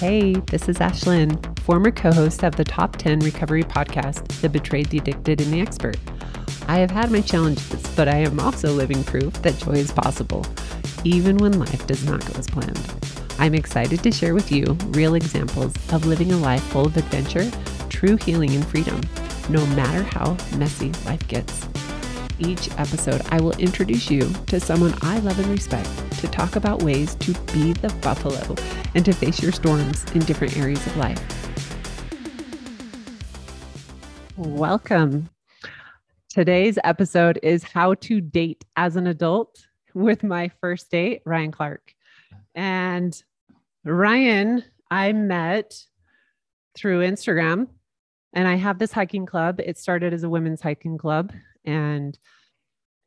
Hey, this is Ashlynn, former co host of the Top 10 Recovery podcast, The Betrayed, the Addicted, and the Expert. I have had my challenges, but I am also living proof that joy is possible, even when life does not go as planned. I'm excited to share with you real examples of living a life full of adventure, true healing, and freedom, no matter how messy life gets. Each episode, I will introduce you to someone I love and respect to talk about ways to be the buffalo and to face your storms in different areas of life. Welcome. Today's episode is how to date as an adult with my first date, Ryan Clark. And Ryan, I met through Instagram and I have this hiking club. It started as a women's hiking club and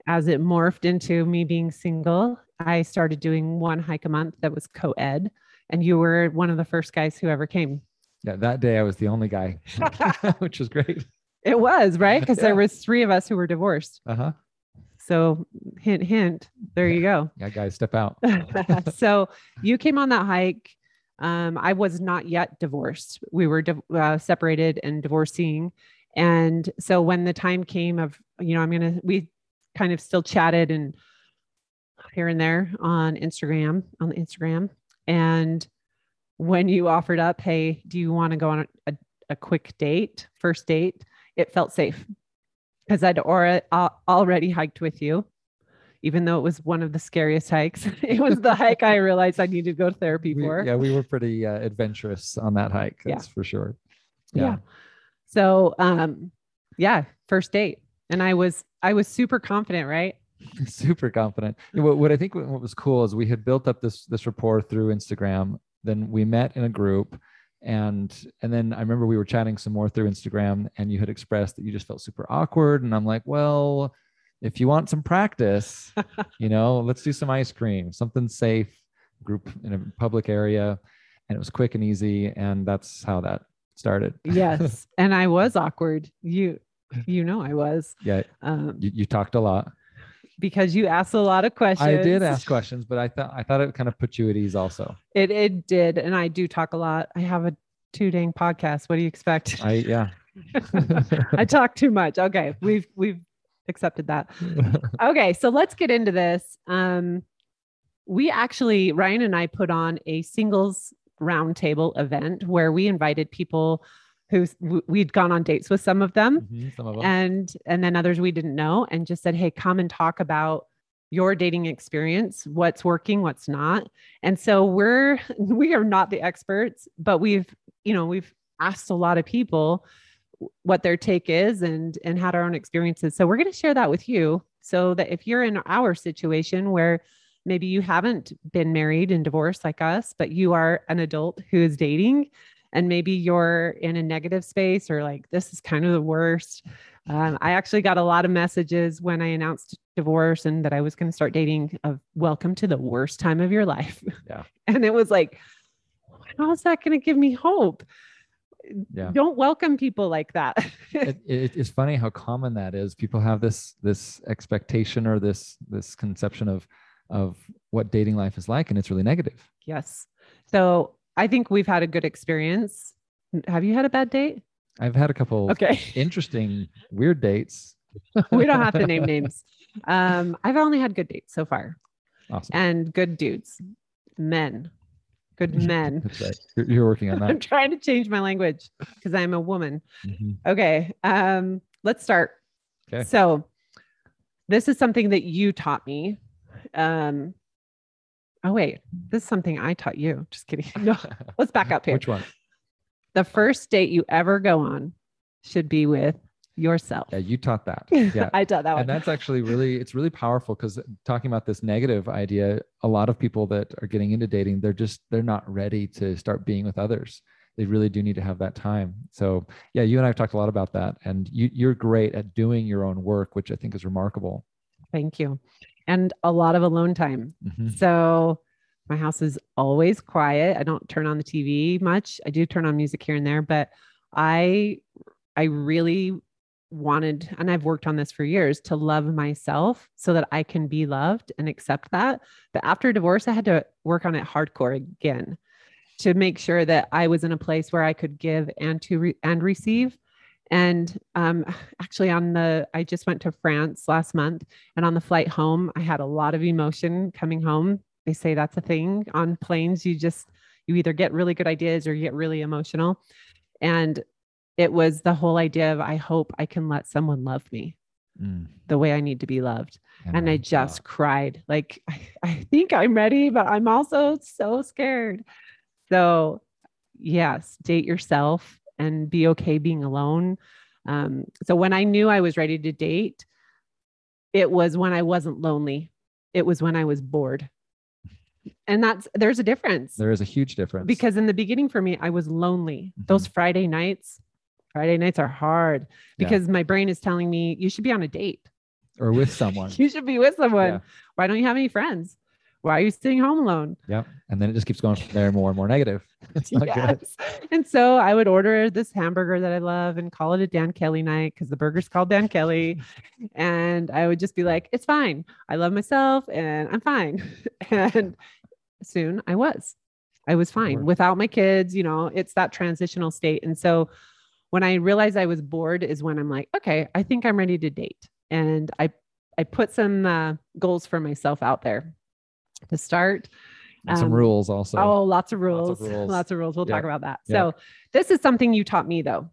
as it morphed into me being single, I started doing one hike a month that was co ed. And you were one of the first guys who ever came. Yeah, that day I was the only guy, which was great. It was, right? Because yeah. there was three of us who were divorced. Uh-huh. So hint, hint, there you go. Yeah, guys, step out. so you came on that hike. Um, I was not yet divorced. We were di- uh, separated and divorcing. And so when the time came of, you know, I'm going to, we kind of still chatted and here and there on Instagram, on the Instagram. And when you offered up, hey, do you want to go on a, a quick date, first date? It felt safe because I'd already hiked with you, even though it was one of the scariest hikes. it was the hike I realized I needed to go to therapy we, for. Yeah, we were pretty uh, adventurous on that hike. That's yeah. for sure. Yeah. yeah. So, um, yeah, first date, and I was I was super confident, right? super confident. What, what I think what was cool is we had built up this this rapport through Instagram. Then we met in a group, and and then I remember we were chatting some more through Instagram, and you had expressed that you just felt super awkward, and I'm like, well, if you want some practice, you know, let's do some ice cream, something safe, group in a public area, and it was quick and easy, and that's how that started. yes. And I was awkward. You you know I was. Yeah. Um, you, you talked a lot. Because you asked a lot of questions. I did ask questions, but I thought I thought it kind of put you at ease also. It it did. And I do talk a lot. I have a two dang podcast. What do you expect? I yeah. I talk too much. Okay. We've we've accepted that. Okay, so let's get into this. Um we actually Ryan and I put on a singles roundtable event where we invited people who we'd gone on dates with some of them, mm-hmm, some of them, and and then others we didn't know, and just said, "Hey, come and talk about your dating experience, what's working, what's not." And so we're we are not the experts, but we've you know we've asked a lot of people what their take is and and had our own experiences. So we're going to share that with you, so that if you're in our situation where maybe you haven't been married and divorced like us, but you are an adult who is dating and maybe you're in a negative space or like this is kind of the worst. Um, I actually got a lot of messages when I announced divorce and that I was going to start dating of welcome to the worst time of your life. Yeah. and it was like, how's that going to give me hope? Yeah. Don't welcome people like that. it, it, it's funny how common that is. People have this this expectation or this this conception of of what dating life is like, and it's really negative. Yes. So I think we've had a good experience. Have you had a bad date? I've had a couple okay. interesting, weird dates. we don't have to name names. Um, I've only had good dates so far. Awesome. And good dudes, men, good men. That's right. You're, you're working on that. I'm trying to change my language because I'm a woman. Mm-hmm. Okay. Um, let's start. Okay. So, this is something that you taught me um, oh wait, this is something I taught you. Just kidding. No, let's back up here. Which one? The first date you ever go on should be with yourself. Yeah, you taught that. Yeah, I taught that one. And that's actually really, it's really powerful because talking about this negative idea, a lot of people that are getting into dating, they're just, they're not ready to start being with others. They really do need to have that time. So yeah, you and I have talked a lot about that. And you, you're great at doing your own work, which I think is remarkable. Thank you and a lot of alone time. Mm-hmm. So my house is always quiet. I don't turn on the TV much. I do turn on music here and there, but I I really wanted and I've worked on this for years to love myself so that I can be loved and accept that. But after divorce I had to work on it hardcore again. to make sure that I was in a place where I could give and to re- and receive. And um, actually, on the I just went to France last month, and on the flight home, I had a lot of emotion coming home. They say that's a thing on planes. You just you either get really good ideas or you get really emotional. And it was the whole idea of I hope I can let someone love me Mm. the way I need to be loved. And I wow. just cried. Like, I, I think I'm ready, but I'm also so scared. So, yes, date yourself and be okay being alone. Um, so, when I knew I was ready to date, it was when I wasn't lonely, it was when I was bored. And that's there's a difference there is a huge difference because in the beginning for me, I was lonely. Mhm. Those Friday nights, Friday nights are hard Yeah. because my brain is telling me you should be on a date. or with someone. You should be with someone. Yeah. Why don't you have any friends? Why are you staying home alone? Yep. And then it just keeps going from there more and more negative. It's not good. Yes. And so I would order this hamburger that I love and call it a Dan Kelly night because the burger's called Dan Kelly. And I would just be like, it's fine. I love myself and I'm fine. And soon I was. I was fine without my kids. You know, it's that transitional state. And so when I realized I was bored is when I'm like, okay, I think I'm ready to date. And I I put some uh, goals for myself out there to start. And some Um, rules also. oh, lots of lots rules. of rules. Lots of rules. We'll Yep. talk about that. Yep. So this is something you taught me though.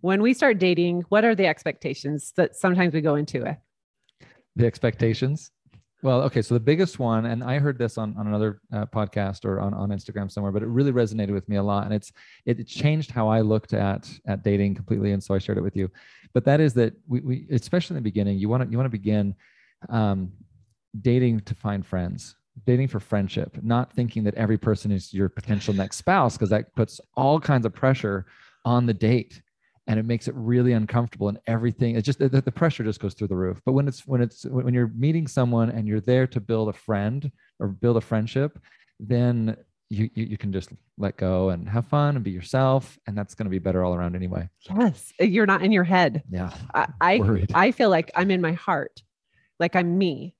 When we start dating, what are the expectations that sometimes we go into it? the expectations well okay so the biggest one and i heard this on, on another uh, podcast or on, on instagram somewhere but it really resonated with me a lot and it's it, it changed how i looked at at dating completely and so i shared it with you but that is that we, we especially in the beginning you want to you want to begin um, dating to find friends dating for friendship not thinking that every person is your potential next spouse because that puts all kinds of pressure on the date and it makes it really uncomfortable and everything it's just the, the pressure just goes through the roof but when it's when it's when you're meeting someone and you're there to build a friend or build a friendship then you you, you can just let go and have fun and be yourself and that's going to be better all around anyway Yes. Eh, you're not in your head. yeah I I, I feel like I'm in my heart, like I'm me.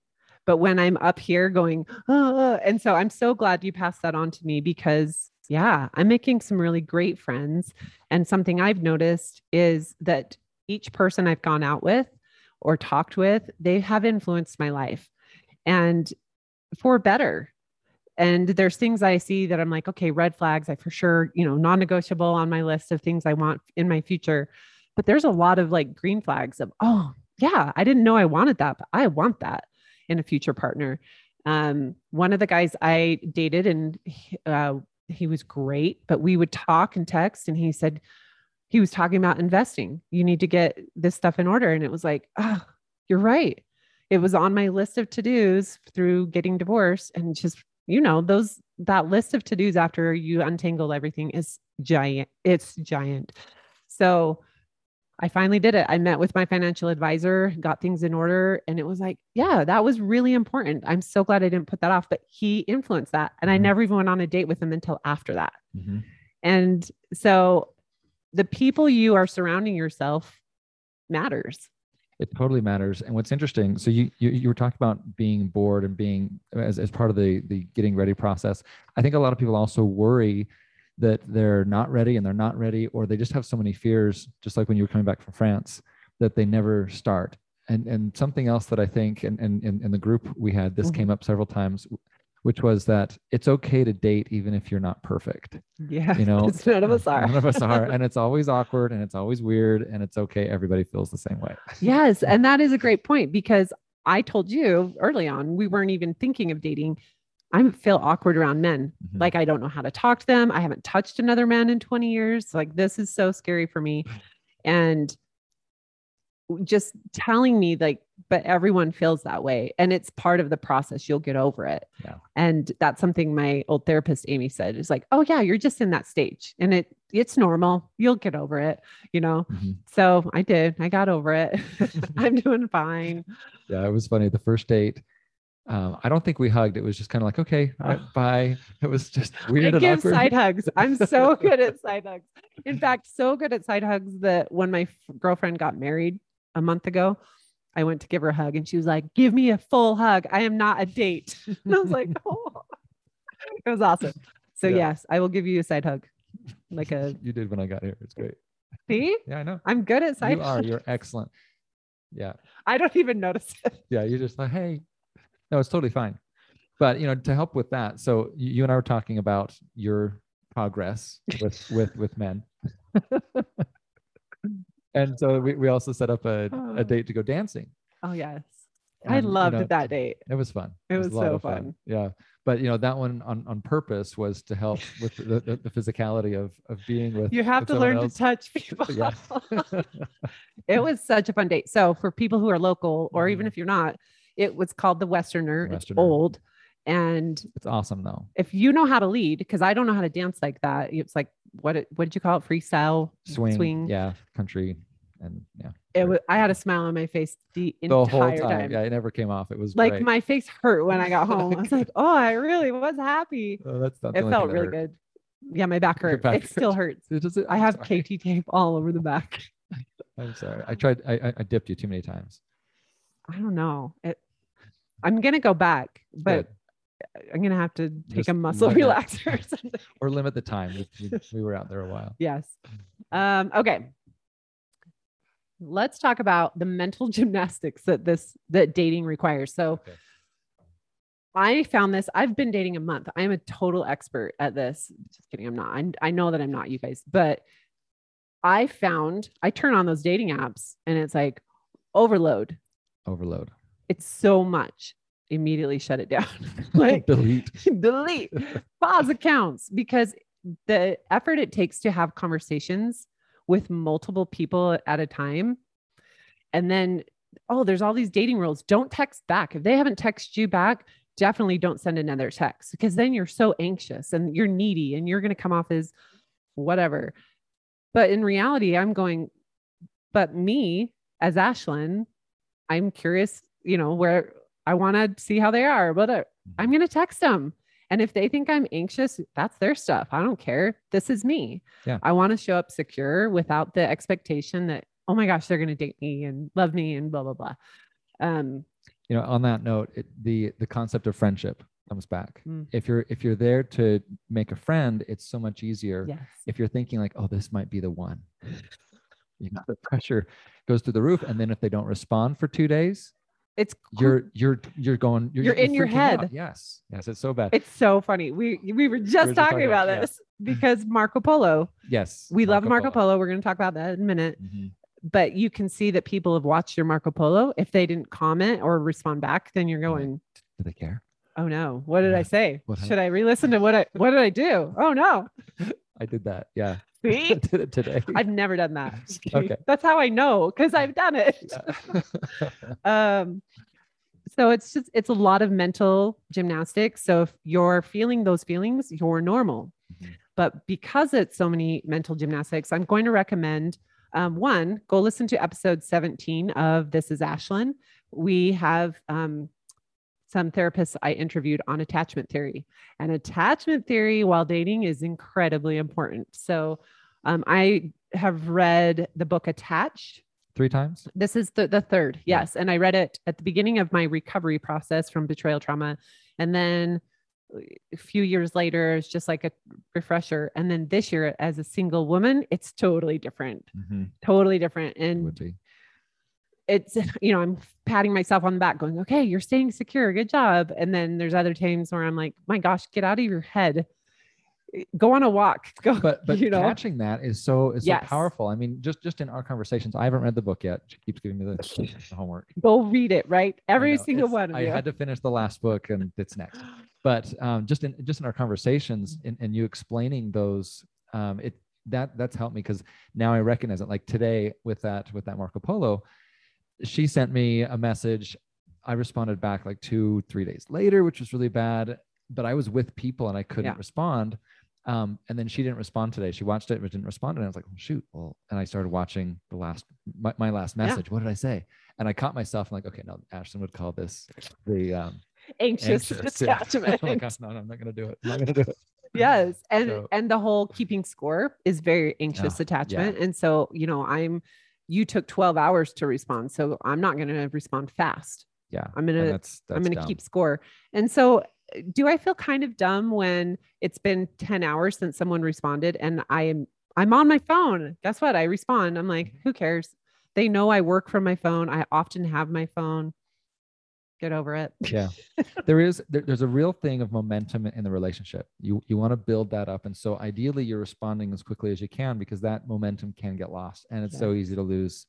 But when I'm up here going, oh, and so I'm so glad you passed that on to me because, yeah, I'm making some really great friends. And something I've noticed is that each person I've gone out with or talked with, they have influenced my life and for better. And there's things I see that I'm like, okay, red flags, I for sure, you know, non negotiable on my list of things I want in my future. But there's a lot of like green flags of, oh, yeah, I didn't know I wanted that, but I want that in a future partner. Um, one of the guys I dated, and uh, he was great, but we would talk and text, and he said he was talking about investing. You need to get this stuff in order, and it was like, oh, you're right. It was on my list of to dos through getting divorced, and just you know those that list of to dos after you untangle everything is giant. It's giant. So I finally did it. I met with my financial advisor, got things in order, and it was like, yeah, that was really important. I'm so glad I didn't put that off, but he influenced that. And I Mhm. never even went on a date with him until after that. Mhm. And so the people you are surrounding yourself matters. it totally matters and what's interesting so you, you you were talking about being bored and being as, as part of the the getting ready process i think a lot of people also worry that they're not ready and they're not ready or they just have so many fears just like when you were coming back from france that they never start and and something else that i think and and in, in the group we had this Mhm. came up several times which was that it's okay to date even if you're not perfect Yeah. you know none of us are. none of us are and it's always awkward and it's always weird and it's okay everybody feels the same way yes. And that is a great point because I told you early on, we weren't even thinking of dating. I feel awkward around men. Mhm. Like I don't know how to talk to them. I haven't touched another man in 20 years. Like this is so scary for me. And just telling me like, but everyone feels that way. And it's part of the process. You'll get over it. Yeah. And that's something my old therapist, Amy said is like, oh yeah, you're just in that stage and it it's normal. You'll get over it, you know? Mhm. So I did. I got over it. I'm doing fine. Yeah, it was funny. The first date, um, I don't think we hugged. It was just kind of like, okay, right, bye. It was just weird I give awkward. side hugs. I'm so good at side hugs. In fact, so good at side hugs that when my f- girlfriend got married a month ago, I went to give her a hug and she was like, Give me a full hug. I am not a date. And I was like, Oh, it was awesome. So Yeah. yes, I will give you a side hug. Like a you did when I got here. It's great. see, Yeah, I know. I'm good at side You are. You're excellent. Yeah. I don't even notice it. Yeah. You're just like, hey, no, it's totally fine. But you know, to help with that, so you, you and I were talking about your progress with with with men. and so we, we also set up a, a date to go dancing. Oh yes. I And, you loved know, that date. It was fun. It was a lot so of fun. Yeah. But you know, that one on, on purpose was to help with the, the, the physicality of of being with You have with to learn else. to touch people. Yeah. it was such a fun date. So for people who are local, or even Mhm. if you're not, it was called the Westerner. It's old. And it's awesome though. if you know how to lead, because I don't know how to dance like that, it's like what it, what did you call it? Freestyle Swing, Swing. yeah, country, and yeah, It sure. was. I had a smile on my face the the entire whole time. time. Yeah, it never came off. It was Like great. my face hurt when I got home. I was like, oh, I really was happy. Oh, that's not It felt really good. Yeah, my back hurt. back it still hurts. It does I have sorry. KT tape all over the back. I'm sorry. I tried. I, I- I dipped you too many times. I don't know. It, I'm gonna go back, but Good. I'm gonna have to take Just a muscle relaxer or something. or limit the time. We, we, we were out there a while. Yes. Um, okay. Let's talk about the mental gymnastics that this that dating requires. So Okay. I found this. I've been dating a month. I am a total expert at this. Just kidding. I'm not. I, I know that I'm not, you guys, but I found I turn on those dating apps and it's like overload. Overload. It's so much. Immediately shut it down. like delete. delete pause accounts because the effort it takes to have conversations with multiple people at a time and then oh there's all these dating rules don't text back if they haven't texted you back definitely don't send another text because then you're so anxious and you're needy and you're going to come off as whatever but in reality i'm going but me as ashlynn i'm curious you know where i want to see how they are but uh, I'm going to text them. And if they think I'm anxious, that's their stuff. I don't care. This is me. Yeah. I want to show up secure without the expectation that, oh my gosh, they're going to date me and love me and blah, blah, blah. Um, you know on that note it, the the concept of friendship comes back Mm. if you're if you're there to make a friend it's so much easier yes. if you're thinking like oh this might be the one you know the pressure goes through the roof and then if they don't respond for two days It's, you're you're you're going you're, You're in your freaking out. head. yes yes it's so bad it's so funny. We, we were just just talking talking about about- yeah. this because Marco Polo, yes we love Marco Polo. We're going to talk about that in a minute. Mhm. But you can see that people have watched your Marco Polo. If they didn't comment or respond back, then you're going, do they care oh no, what did I say? What Should I re-listen to what I, what did I do? Oh no. i did that yeah See? I did it today I've never done that. Okay. That's how I know because I've done it. Yeah. Um, so it's just it's a lot of mental gymnastics. So if you're feeling those feelings, you're normal. Mhm. But because it's so many mental gymnastics, I'm going to recommend um, one, go listen to episode 17 of This is Ashlynn. We have um, some therapists I interviewed on attachment theory. And attachment theory while dating is incredibly important. So um, I have read the book Attached. three times This is the, the third, yes. And I read it at the beginning of my recovery process from betrayal trauma. And then a few years later, it's just like a refresher. And then this year, as a single woman, it's totally different, Mhm. totally different. And it's you know i'm patting myself on the back going okay you're staying secure good job and then there's other times where i'm like my gosh get out of your head go on a walk go but but you know catching that is so is Yes. so powerful. I mean, just just in our conversations, I haven't read the book yet. She keeps giving me the, the homework. go read it right every single it's- one of I you had to finish the last book, and it's next. But um, just in just in our conversations and, and you explaining those, um, it that that's helped me because now I recognize it. Like today with that with that Marco Polo, she sent me a message. I responded back like two three days later, which was really bad. But I was with people and I couldn't Yeah. respond. Um, and then she didn't respond today. She watched it but didn't respond. And I was like, oh, shoot. Well, and I started watching the last my, my last Yeah. message. What did I say? And I caught myself I'm like, okay, no, Ashlynn would call this the um anxious, anxious. attachment I'm like, "Oh, no, no, I'm not gonna do it. I'm not gonna do it. yes and So- and the whole keeping score is very anxious attachment and so you know i'm you took 12 hours to respond so i'm not going to respond fast Yeah. i'm going to I'm going to keep score. And so uh, do I feel kind of dumb when it's been 10 hours since someone responded and I am I'm on my phone. Guess what? I respond. I'm like, who cares? They know I work from my phone. I often have my phone. Get over it. yeah. There is there, there's a real thing of momentum in the relationship. You you want to build that up and so ideally you're responding as quickly as you can because that momentum can get lost and it's so easy to lose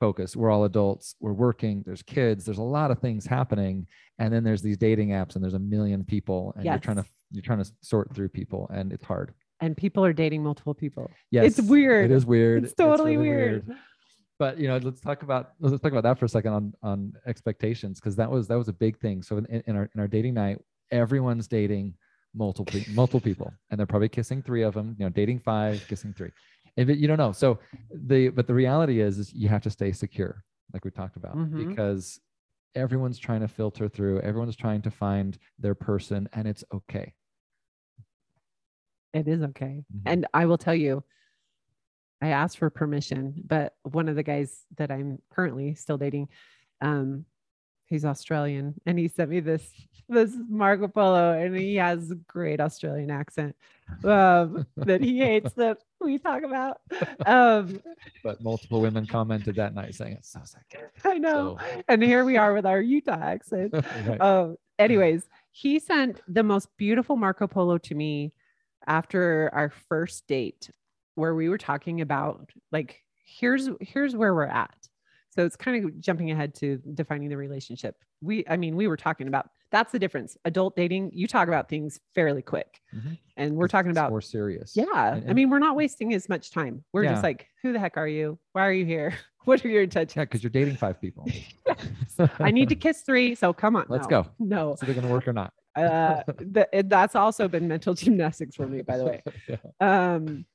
focus. We're all adults we're working there's kids there's a lot of things happening and then there's these dating apps and there's a million people and you're trying to you're trying to sort through people and it's hard. And people are dating multiple people. yes. It's weird. it is weird. It's totally really weird. But you know let's talk about let's talk about that for a second on on expectations because that was that was a big thing so in, in our in our dating night everyone's dating multiple multiple people and they're probably kissing three of them you know dating five kissing three if it, you don't know so the but the reality is is you have to stay secure like we talked about Mhm. because everyone's trying to filter through everyone's trying to find their person and it's okay It is okay. Mhm. And I will tell you, I asked for permission, but one of the guys that I'm currently still dating, um, he's Australian, and he sent me this this Marco Polo, and he has a great Australian accent um, that he hates that we talk about. Um, but multiple women commented that night saying it's so sick I know, So- and here we are with our Utah accent. Right. um anyways he sent the most beautiful marco polo to me after our first date where we were talking about like here's here's where we're at. So it's kind of jumping ahead to defining the relationship. We i mean we were talking about that's the difference. Adult dating you talk about things fairly quick. Mhm. and we're talking It's about more serious. Yeah. And- i mean we're not wasting as much time. We're Yeah. just like who the heck are you? Why are you here? What are your intentions? Yeah because you're dating five people. I need to kiss three so come on. Let's No. go. no. Is it going to work or not? uh th- it- that's also been mental gymnastics for me by the way. Yeah. um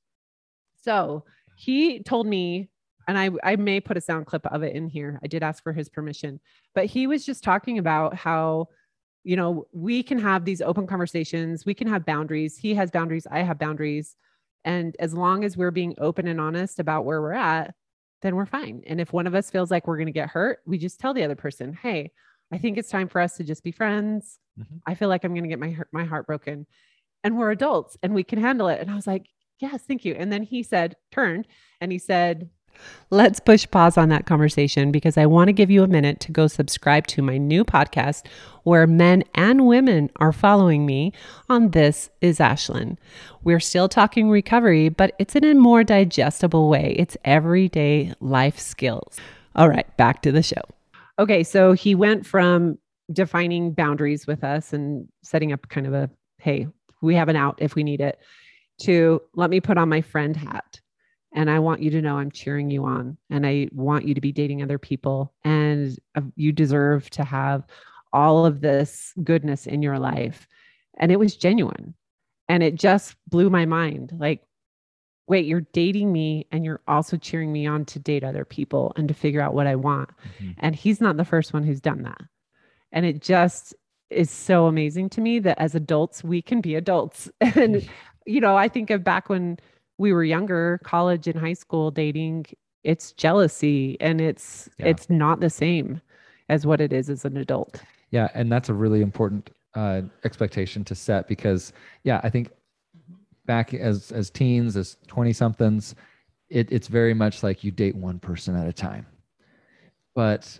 so he told me and I, I may put a sound clip of it in here. I did ask for his permission but he was just talking about how you know we can have these open conversations. We can have boundaries. He has boundaries. I have boundaries. And as long as we're being open and honest about where we're at then we're fine. And if one of us feels like we're going to get hurt we just tell the other person hey i think it's time for us to just be friends. Mhm. i feel like i'm going to get my my heart broken. And we're adults and we can handle it. And i was like yes thank you and then he said turned and he said Let's push pause on that conversation because I want to give you a minute to go subscribe to my new podcast where men and women are following me on This is Ashlynn. We're still talking recovery, but it's in a more digestible way. It's everyday life skills. All right, back to the show. Okay, so he went from defining boundaries with us and setting up kind of a hey, we have an out if we need it to let me put on my friend hat and I want you to know I'm cheering you on and I want you to be dating other people and uh, you deserve to have all of this goodness in your life. And it was genuine. And it just blew my mind. Like, wait, you're dating me and you're also cheering me on to date other people and to figure out what I want. Mhm. And he's not the first one who's done that. And it just is so amazing to me that as adults, we can be adults. And, you know, I think of back when we were younger, college and high school dating, it's jealousy and it's Yeah. it's not the same as what it is as an adult. Yeah, and that's a really important uh, expectation to set because, yeah, I think back as as teens, as twenty somethings, it, it's very much like you date one person at a time. But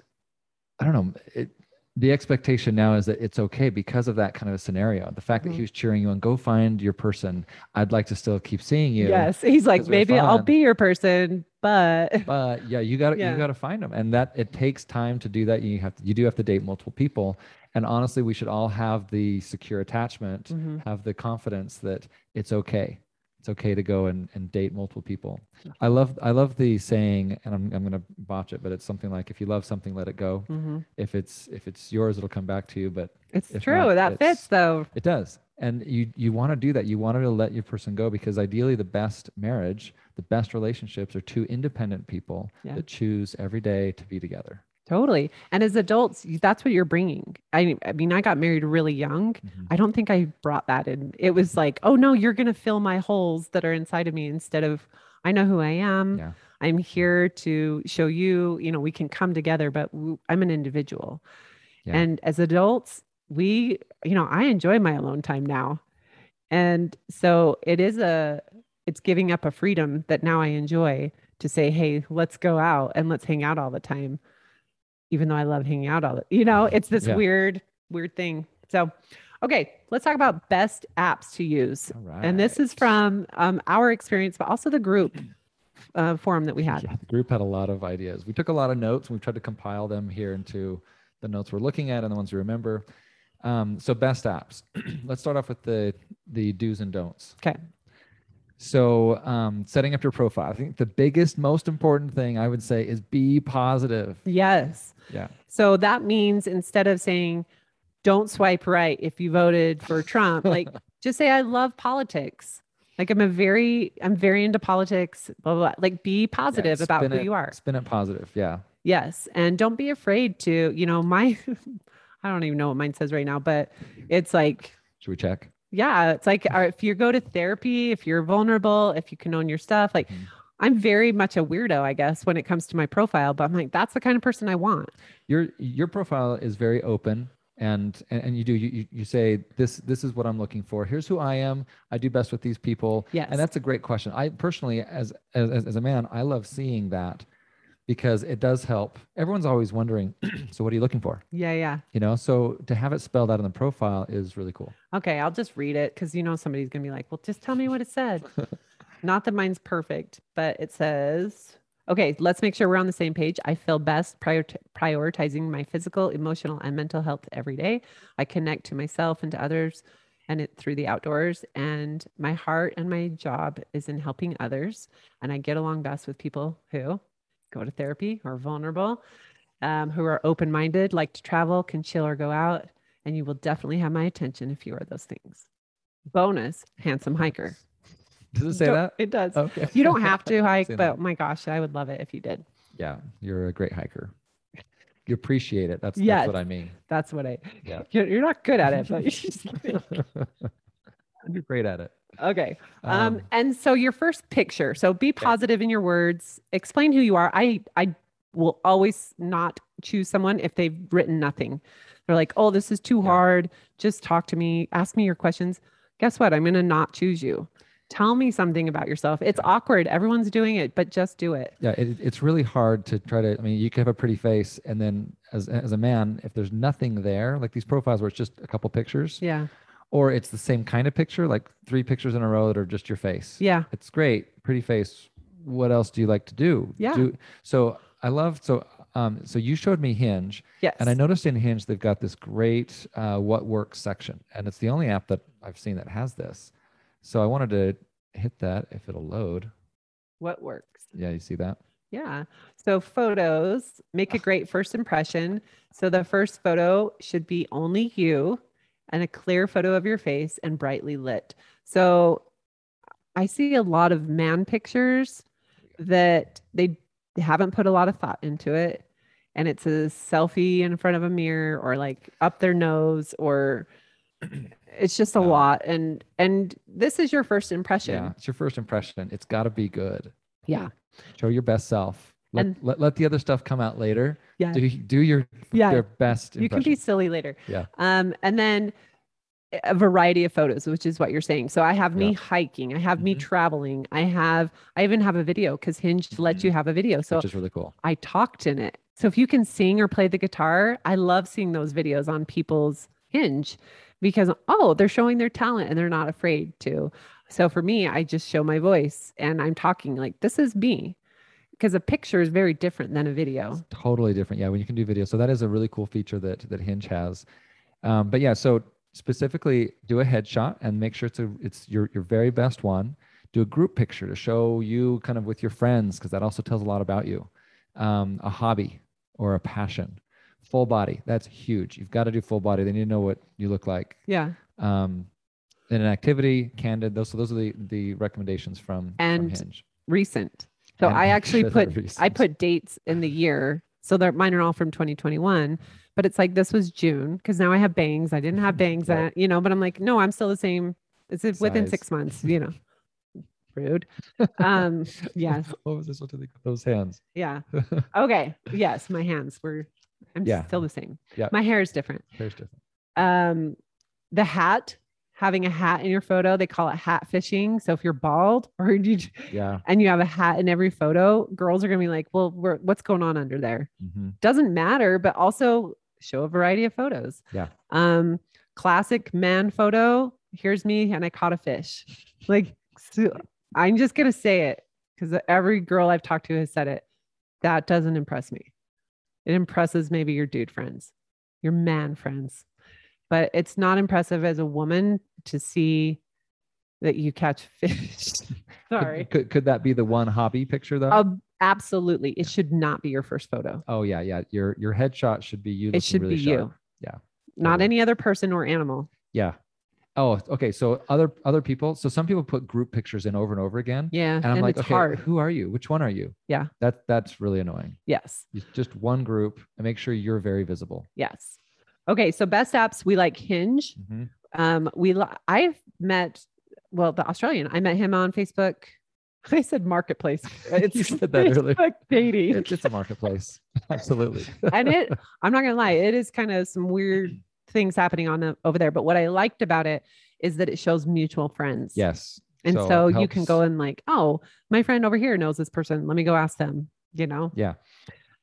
I don't know. It, the expectation now is that it's okay because of that kind of a scenario. The fact that Mhm. he was cheering you on, go find your person. I'd like to still keep seeing you. Yes. He's like, maybe I'll be your person, but but yeah you got to Yeah. you got to find them and that it takes time to do that you have to, you do have to date multiple people and honestly we should all have the secure attachment Mhm. have the confidence that it's okay it's okay to go and, and date multiple people i love i love the saying and i'm, I'm going to botch it but it's something like if you love something let it go Mhm. if it's if it's yours it'll come back to you but it's true. not, that it's- fits though. it does. And you you want to do that. You want to let your person go because ideally the best marriage, the best relationships are two independent people Yeah. that choose every day to be together. Totally. And as adults, that's what you're bringing. I, I mean, I got married really young. Mhm. I don't think I brought that in. It was like, oh no, you're going to fill my holes that are inside of me instead of, I know who I am. Yeah. I'm here to show you, you know, we can come together, but I'm an individual. Yeah. And as adults, we, you know, I enjoy my alone time now. And so it is a, it's giving up a freedom that now I enjoy to say, hey, let's go out and let's hang out all the time. Even though I love hanging out all the, you know, it's this Yeah. weird, weird thing. So, okay, let's talk about best apps to use. All right. And this is from um, our experience, but also the group uh, forum that we had. Yeah, the group had a lot of ideas. We took a lot of notes and we tried to compile them here into the notes we're looking at and the ones we remember. Um, so best apps. Let's start off with the the do's and don'ts. Okay. So um, setting up your profile. I think the biggest, most important thing I would say is be positive. Yes. Yeah. So that means instead of saying, don't swipe right if you voted for Trump, like just say, I love politics. Like I'm a very, I'm very into politics, blah, blah, blah. Like be Yeah, positive about spin who it- you are. Spin it positive. Yeah. Yes. And don't be afraid to, you know, my, I don't even know what mine says right now, but it's like, Should we check? Yeah, it's like uh, if you go to therapy, if you're vulnerable, if you can own your stuff, like Mhm. I'm very much a weirdo, I guess, when it comes to my profile, but I'm like, that's the kind of person I want. your your profile is very open and and, you do you, you- say this this is what i'm looking for here's who i am i do best with these people Yes. and that's a great question i personally as, as as a man i love seeing that because it does help everyone's always wondering so what are you looking for Yeah. Yeah. you know so to have it spelled out in the profile is really cool Okay, I'll just read it because you know somebody's gonna be like, "Well, just tell me what it said." Not that mine's perfect, but it says, "Okay, let's make sure we're on the same page." I feel best prior prioritizing my physical, emotional, and mental health every day. I connect to myself and to others, and it through the outdoors. And my heart and my job is in helping others. And I get along best with people who go to therapy or vulnerable, um, who are open-minded, like to travel, can chill or go out and you will definitely have my attention if you are those things. Bonus, handsome hiker. does it say Don't- that It does. okay You don't have to hike, but that. my gosh, I would love it if you did. yeah you're a great hiker you appreciate it that's, that's what i mean That's what I. Yeah. You're, you're not good at it, but you just you're great at it okay. Um, Um, and so your first picture. So be positive in your words. Explain who you are. I I will always not choose someone if they've written nothing. They're like, oh, this is too Yeah. hard. Just talk to me. Ask me your questions. Guess what? I'm gonna not choose you. Tell me something about yourself. It's awkward. Everyone's doing it, but just do it. yeah it, it's really hard to try to i mean you can have a pretty face and then as, as a man if there's nothing there like these profiles where it's just a couple pictures Yeah. Or it's the same kind of picture like three pictures in a row that are just your face Yeah. it's great pretty face what else do you like to do Yeah. do, so i love so um so you showed me hinge Yes. and i noticed in hinge they've got this great uh, what works section and it's the only app that i've seen that has this so i wanted to hit that if it'll load what works. yeah you see that Yeah. So photos make a great first impression. So the first photo should be only you and a clear photo of your face and brightly lit. So I see a lot of man pictures that they haven't put a lot of thought into it. And it's a selfie in front of a mirror or like up their nose or it's just a Yeah. lot. And and this is your first impression. Yeah, it's your first impression. It's got to be good. Yeah. Show your best self. Let, And- let, let the other stuff come out later. Yeah. Do do your Yeah. your best. you can be silly later. Yeah. Um, and then a variety of photos, which is what you're saying. So I have me Yeah. hiking, I have me Mhm. traveling, I have, I even have a video because Hinge lets you have a video. So which is really cool. I talked in it. So if you can sing or play the guitar, I love seeing those videos on people's Hinge because oh, they're showing their talent and they're not afraid to. So for me, I just show my voice and I'm talking like this is me because a picture is very different than a video. It's totally different. Yeah, when you can do video. So that is a really cool feature that that Hinge has. Um, but yeah, so specifically do a headshot and make sure it's a it's your your very best one. Do a group picture to show you kind of with your friends because that also tells a lot about you. Um, a hobby or a passion. Full body. That's huge. You've got to do full body. They need to know what you look like. Yeah. Um, then an activity, candid. Those so those are the the recommendations from, from And Hinge. recent. So I actually put I put dates in the year. So they're mine are all from 2021, but it's like this was June because now I have bangs. I didn't have bangs Right. at, you know, but I'm like, no, I'm still the same. It's within six months, you know. Rude. Um, yes. what was this? What did they call those hands? Yeah. Okay. Yes, my hands were I'm Yeah. still the same. Yeah. My hair is different. Hair's different. Um, the hat, having a hat in your photo, they call it hat fishing. So if you're bald or you Yeah. and you have a hat in every photo, girls are gonna be like, "Well, we're, what's going on under there?" hmm Doesn't matter, but also show a variety of photos. Yeah. Um, classic man photo. Here's me, and I caught a fish. Like, so I'm just gonna say it because every girl I've talked to has said it. That doesn't impress me. It impresses maybe your dude friends, your man friends, but it's not impressive as a woman to see that you catch fish. Sorry. Could, could that be the one hobby picture though? Uh, absolutely. It should not be your first photo. oh yeah, yeah. Your your headshot should be you. It should really be sharp. you. Yeah, Not totally. any other person or animal. Yeah. Oh, okay. So other other people. So some people put group pictures in over and over again. Yeah. And I'm like, it's okay, hard. who are you? Which one are you? Yeah. That that's really annoying. Yes. It's just one group and make sure you're very visible. Yes. Okay. So best apps, we like Hinge. Mhm. Um, we li- I've met well, the Australian. I met him on Facebook. I said marketplace. It's You said that earlier. Dating. It's, it's a marketplace. Absolutely. and it i'm not gonna lie it is kind of some weird things happening on the, over there but what i liked about it is that it shows mutual friends yes. and so so, you can go and like oh my friend over here knows this person let me go ask them you know Yeah.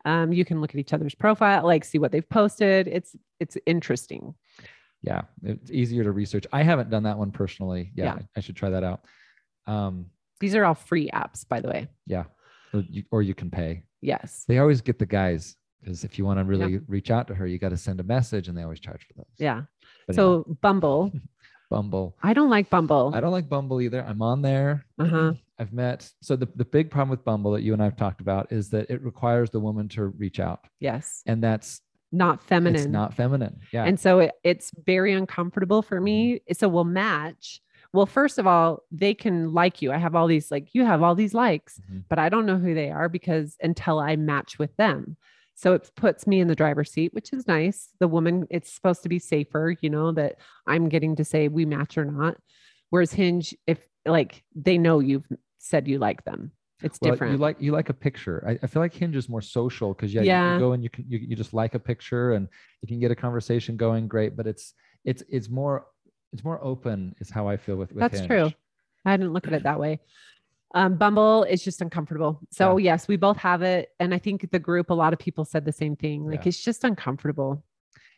Um you can look at each other's profile like see what they've posted it's it's interesting Yeah. It's easier to research. I haven't done that one personally. Yeah. Yeah. I, should try that out. Um, these are all free apps by the way yeah. Or you, or you can pay. yes They always get the guys because if you want to really reach out to her, you got to send a message and they always charge for those. yeah But so bumble Bumble. i don't like bumble I don't like Bumble either. I'm on there. uh-huh I've met. So the, the big problem with Bumble that you and I've talked about is that it requires the woman to reach out. yes And that's not feminine it's not feminine. Yeah. And so it, it's very uncomfortable for me. So we'll match. Well, first of all, they can like you. I have all these, like, you have all these likes, Mhm. but I don't know who they are because until I match with them. So it puts me in the driver's seat, which is nice. The woman, it's supposed to be safer, you know, that I'm getting to say we match or not. Whereas Hinge, if like they know you've said you like them, it's Well, different. You like you like a picture. I, I feel like Hinge is more social because yeah, you- you go and you can you, you just like a picture and you can get a conversation going. Great, but it's it's it's more it's more open is how I feel with with That's Hinge. true. I didn't look at it that way. Um, Bumble is just uncomfortable. So yes, we both have it, and I think the group, a lot of people said the same thing. Like Yeah. it's just uncomfortable.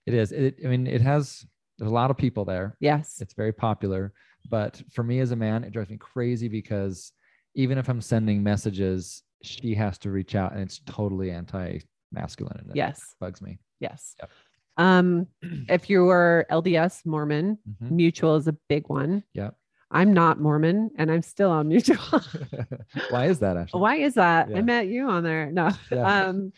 It is. It, I mean, it has. There's a lot of people there. Yes. It's very popular, but for me as a man, it drives me crazy because even if I'm sending messages, she has to reach out, and it's totally anti-masculine. And it Yes. bugs me. Yes. Yep. Um, if you were LDS Mormon, Mhm. mutual is a big one. Yep. I'm not Mormon, and I'm still on mutual. Why is that, Ashley? Why is that? Yeah. I met you on there. No. Yeah. Um,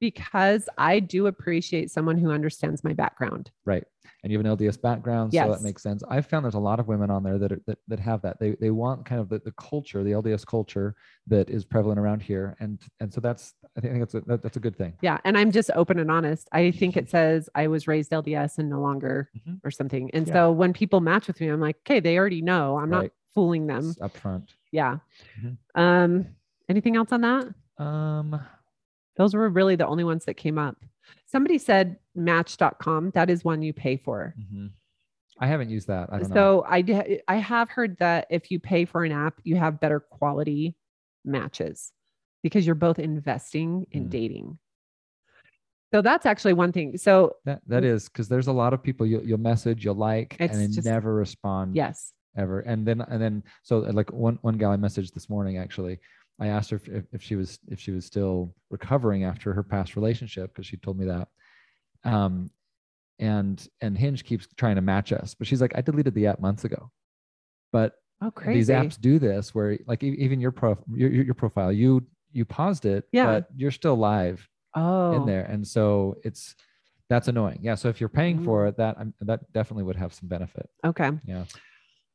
because I do appreciate someone who understands my background. Right. And you have an LDS background, so Yes. that makes sense. I've found there's a lot of women on there that are, that, that have that. They they want kind of the, the culture, the LDS culture that is prevalent around here, and and so that's I think that's a that, that's a good thing. Yeah. And I'm just open and honest. I think it says I was raised LDS and no longer Mhm. or something. And Yeah. so when people match with me, I'm like, okay, they already know. I'm not fooling them. It's up front. Yeah. Mhm. Um, anything else on that? Um, Those were really the only ones that came up. Somebody said match.com. That is one you pay for. mhm. I haven't used that. I don't know. So I I have heard that if you pay for an app, you have better quality matches because you're both investing in Mm. dating. So that's actually one thing. So That that is because there's a lot of people you'll, you'll message, you'll like, and then just- never respond. yes. ever. And then and then so like one one gal I messaged this morning actually. I asked her if, if, she was if she was still recovering after her past relationship because she told me that. Um, and and Hinge keeps trying to match us, but she's like, I deleted the app months ago. But Oh, crazy. these apps do this where like even your prof your, your profile you you paused it, Yeah. but you're still live oh, in there, and so it's that's annoying. Yeah. So if you're paying for Mm. it, that um, that definitely would have some benefit. Okay. Yeah.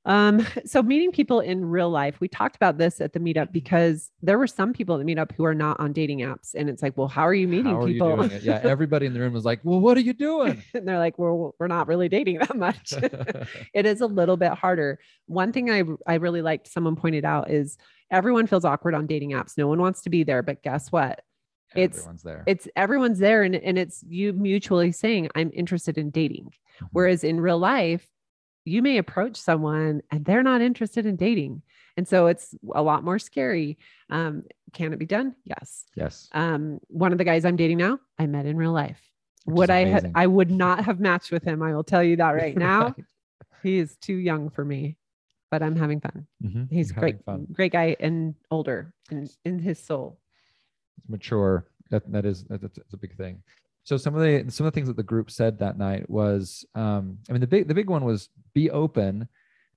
Um, so meeting people in real life, we talked about this at the Mm-hmm. meetup because there were some people at the meetup who are not on dating apps. And it's like, well, how are you meeting How people? you? Yeah, everybody in the room was like, "Well, what are you doing?" and they're like, well, we're not really dating that much. it is a little bit harder. One thing I I really liked someone pointed out is everyone feels awkward on dating apps. No one wants to be there, but guess what? It's- everyone's there. it's everyone's there and, and it's you mutually saying i'm interested in dating Mhm. whereas in real life you may approach someone and they're not interested in dating and so it's a lot more scary um, can it be done? Yes. Yes. um, one of the guys i'm dating now i met in real life. Which would i have i would not have matched with him i will tell you that right now. Right. he is too young for me but i'm having fun. Mhm. he's You're great fun. great guy and older in, in his soul. It's mature. That that is that, that's, that's a big thing so some of the some of the things that the group said that night was um i mean the big the big one was be open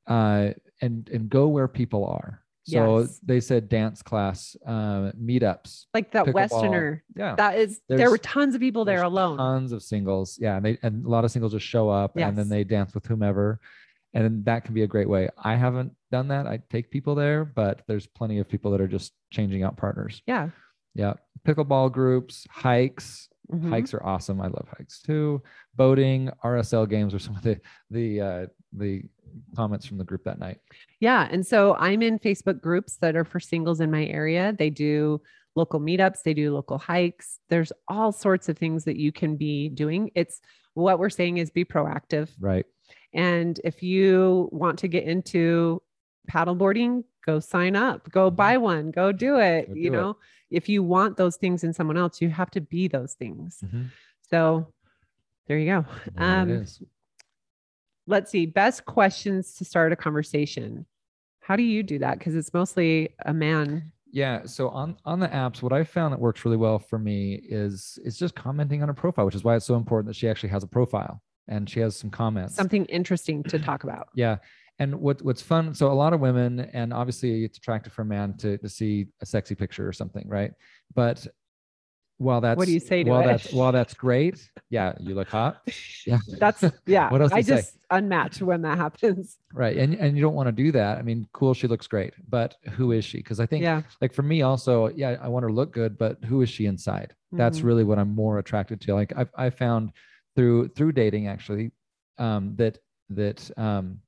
uh and and go where people are. So Yes. they said dance class uh meetups like that westerner. Yeah. That is there were tons of people there alone. tons of singles. Yeah and they and a lot of singles just show up and then they dance with whomever. And that can be a great way. I haven't done that. I take people there but there's plenty of people that are just changing out partners. Yeah. Yeah. Pickleball groups hikes Mhm. hikes are awesome i love hikes too boating rsl games are some of the the uh the comments from the group that night Yeah. And so I'm in Facebook groups that are for singles in my area. They do local meetups, they do local hikes. There's all sorts of things that you can be doing. It's what we're saying is be proactive. right And if you want to get into paddleboarding, go sign up, go buy one, go do it. Go you do it. know, if you want those things in someone else, you have to be those things. Mhm. So there you go. Um, let's see best questions to start a conversation how do you do that because it's mostly a man yeah so on on the apps what i found that works really well for me is is just commenting on a profile which is why it's so important that she actually has a profile and she has some comments something interesting to talk about yeah and what what's fun so a lot of women and obviously it's attractive for a man to to see a sexy picture or something right? But while that's what do you say to while it? that's while that's great yeah you look hot. Yeah. That's yeah What else i you say? just unmatch when that happens. Right and and you don't want to do that. I mean cool she looks great but who is she? Because i think yeah. like for me also yeah i want her to look good but who is she inside? That's Mhm. really what i'm more attracted to. Like i've i found through through dating actually um that that um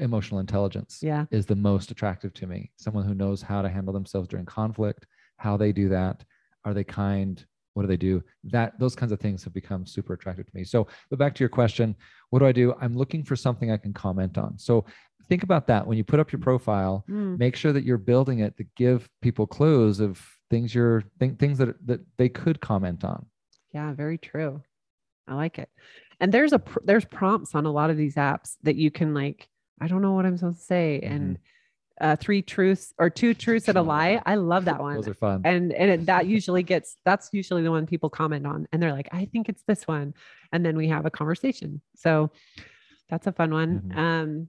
emotional intelligence yeah. is the most attractive to me. Someone who knows how to handle themselves during conflict how they do that are they kind what do they do? That those kinds of things have become super attractive to me. So but back to your question what do i do? I'm looking for something i can comment on. So think about that. When you put up your profile Mm, make sure that you're building it to give people clues of things you're th- things that that they could comment on. Yeah very true. I like it. And there's a pr- there's prompts on a lot of these apps that you can like i don't know what i'm supposed to say. Mm-hmm. and uh three truths or two truths and a lie. i love that one. Those are fun. And and it, that usually gets that's usually the one people comment on. And they're like i think it's this one. And then we have a conversation. So that's a fun one. Mhm. um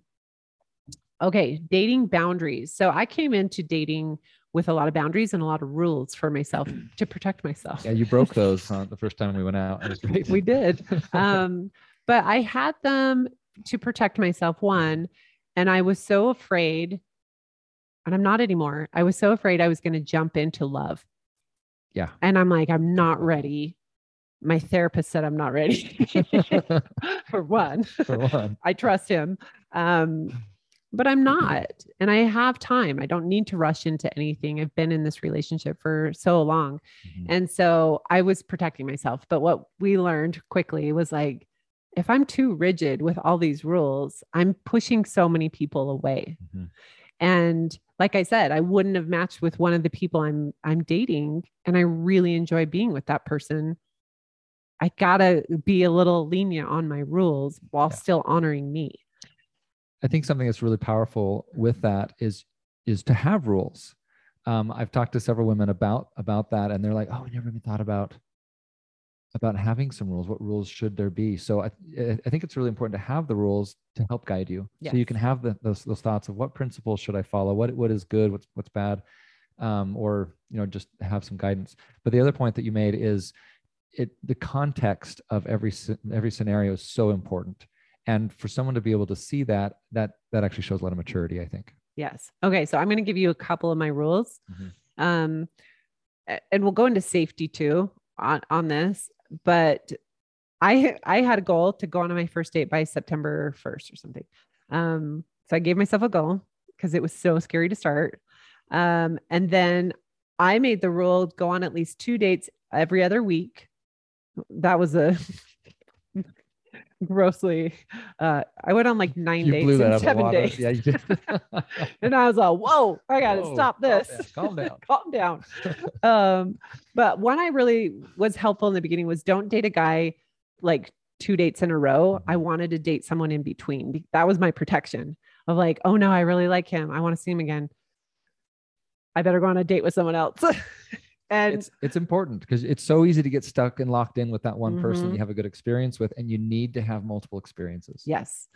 okay dating boundaries. So i came into dating with a lot of boundaries and a lot of rules for myself to protect myself. Yeah you broke those uh, the first time we went out. It was great we did. Um but i had them to protect myself one and i was so afraid and i'm not anymore i was so afraid i was going to jump into love yeah and I'm like, I'm not ready. My therapist said I'm not ready for one. for one I trust him. Um, but I'm not. And I have time. I don't need to rush into anything. I've been in this relationship for so long. Mhm. And so I was protecting myself. But what we learned quickly was like, if I'm too rigid with all these rules, I'm pushing so many people away. Mhm. And like I said, I wouldn't have matched with one of the people I'm I'm dating and I really enjoy being with that person. I got to be a little lenient on my rules while Yeah. still honoring me. I think something that's really powerful with that is is to have rules. Um, I've talked to several women about about that, and they're like, "Oh, we never even thought about about having some rules. What rules should there be?" So I I think it's really important to have the rules to help guide you, so you can have the, those those thoughts of what principles should I follow, what what is good, what's what's bad, um, or you know just have some guidance. But the other point that you made is it the context of every every scenario is so important and for someone to be able to see that that that actually shows a lot of maturity i think Yes. Okay. So I'm going to give you a couple of my rules. Mhm. Um, and we'll go into safety too on, on this, but I, I had a goal to go on my first date by September 1st or something. Um, so I gave myself a goal because it was so scary to start. Um, and then I made the rule go on at least two dates every other week. That was a grossly uh I went on like nine You dates in out of the seven days. Yeah, you did. and I was like, whoa, I gotta Whoa, stop calm this. down, calm down. calm down. um, but one I really was helpful in the beginning was don't date a guy like two dates in a row. I wanted to date someone in between. That was my protection of like, oh no, I really like him. I want to see him again. I better go on a date with someone else. and it's it's important because it's so easy to get stuck and locked in with that one person Mhm. you have a good experience with, and you need to have multiple experiences. Yes.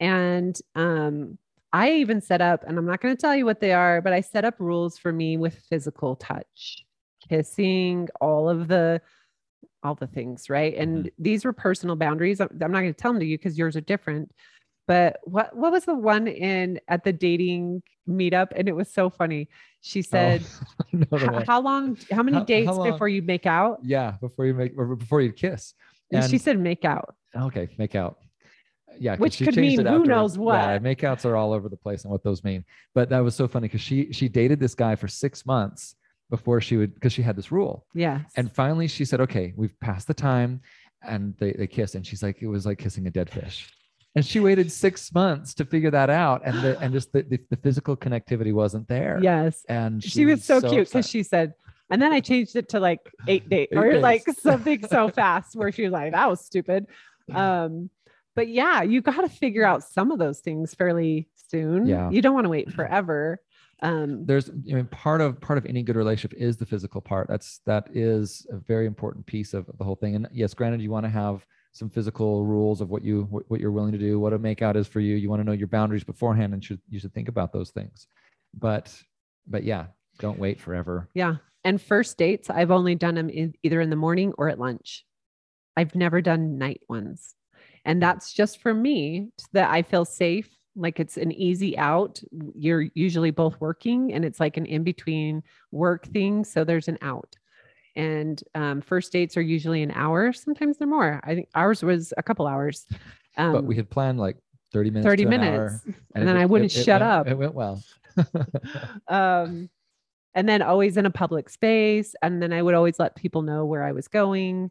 And um, I even set up, and I'm not going to tell you what they are, but I set up rules for me with physical touch, kissing, all of the all the things, right? And these were personal boundaries. I'm I'm not going to tell them to you because yours are different. But what what was the one in at the dating meetup? And it was so funny. She oh, said, Oh, I know the "H- one. "How long? How many How- how dates long- before you make out?" yeah, before you make or before you kiss. And she said, "Make out." Okay, make out. yeah Which could mean who knows what. Yeah, makeouts are all over the place and what those mean. But that was so funny because she she dated this guy for six months before she would because she had this rule. yeah And finally she said, Okay, we've passed the time. And they, they kissed. And she's like, it was like kissing a dead fish. And she waited six months to figure that out. And the and just the, the, the physical connectivity wasn't there. yes. And she, was so, cute because she said, and then I changed it to like eight days Eight or days. like something so fast where she was like, that was stupid. Um, but yeah, you got to figure out some of those things fairly soon. Yeah. You don't want to wait forever. Um, there's I mean part of part of any good relationship is the physical part. That's that is a very important piece of, of the whole thing. And yes, granted, you want to have some physical rules of what you what, you're willing to do, what a makeout is for you. You want to know your boundaries beforehand, and should you should think about those things. But but yeah, don't wait forever. yeah. And first dates, I've only done them in, either in the morning or at lunch. I've never done night ones. And that's just for me that I feel safe. Like it's an easy out. You're usually both working and it's like an in between work thing. So there's an out. And um, first dates are usually an hour. Sometimes they're more. I think ours was a couple hours. Um, but we had planned like 30 minutes. 30 to an minutes. hour, And it then I wouldn't it- it shut went- up. It went well. um, and then always in a public space. And then I would always let people know where I was going.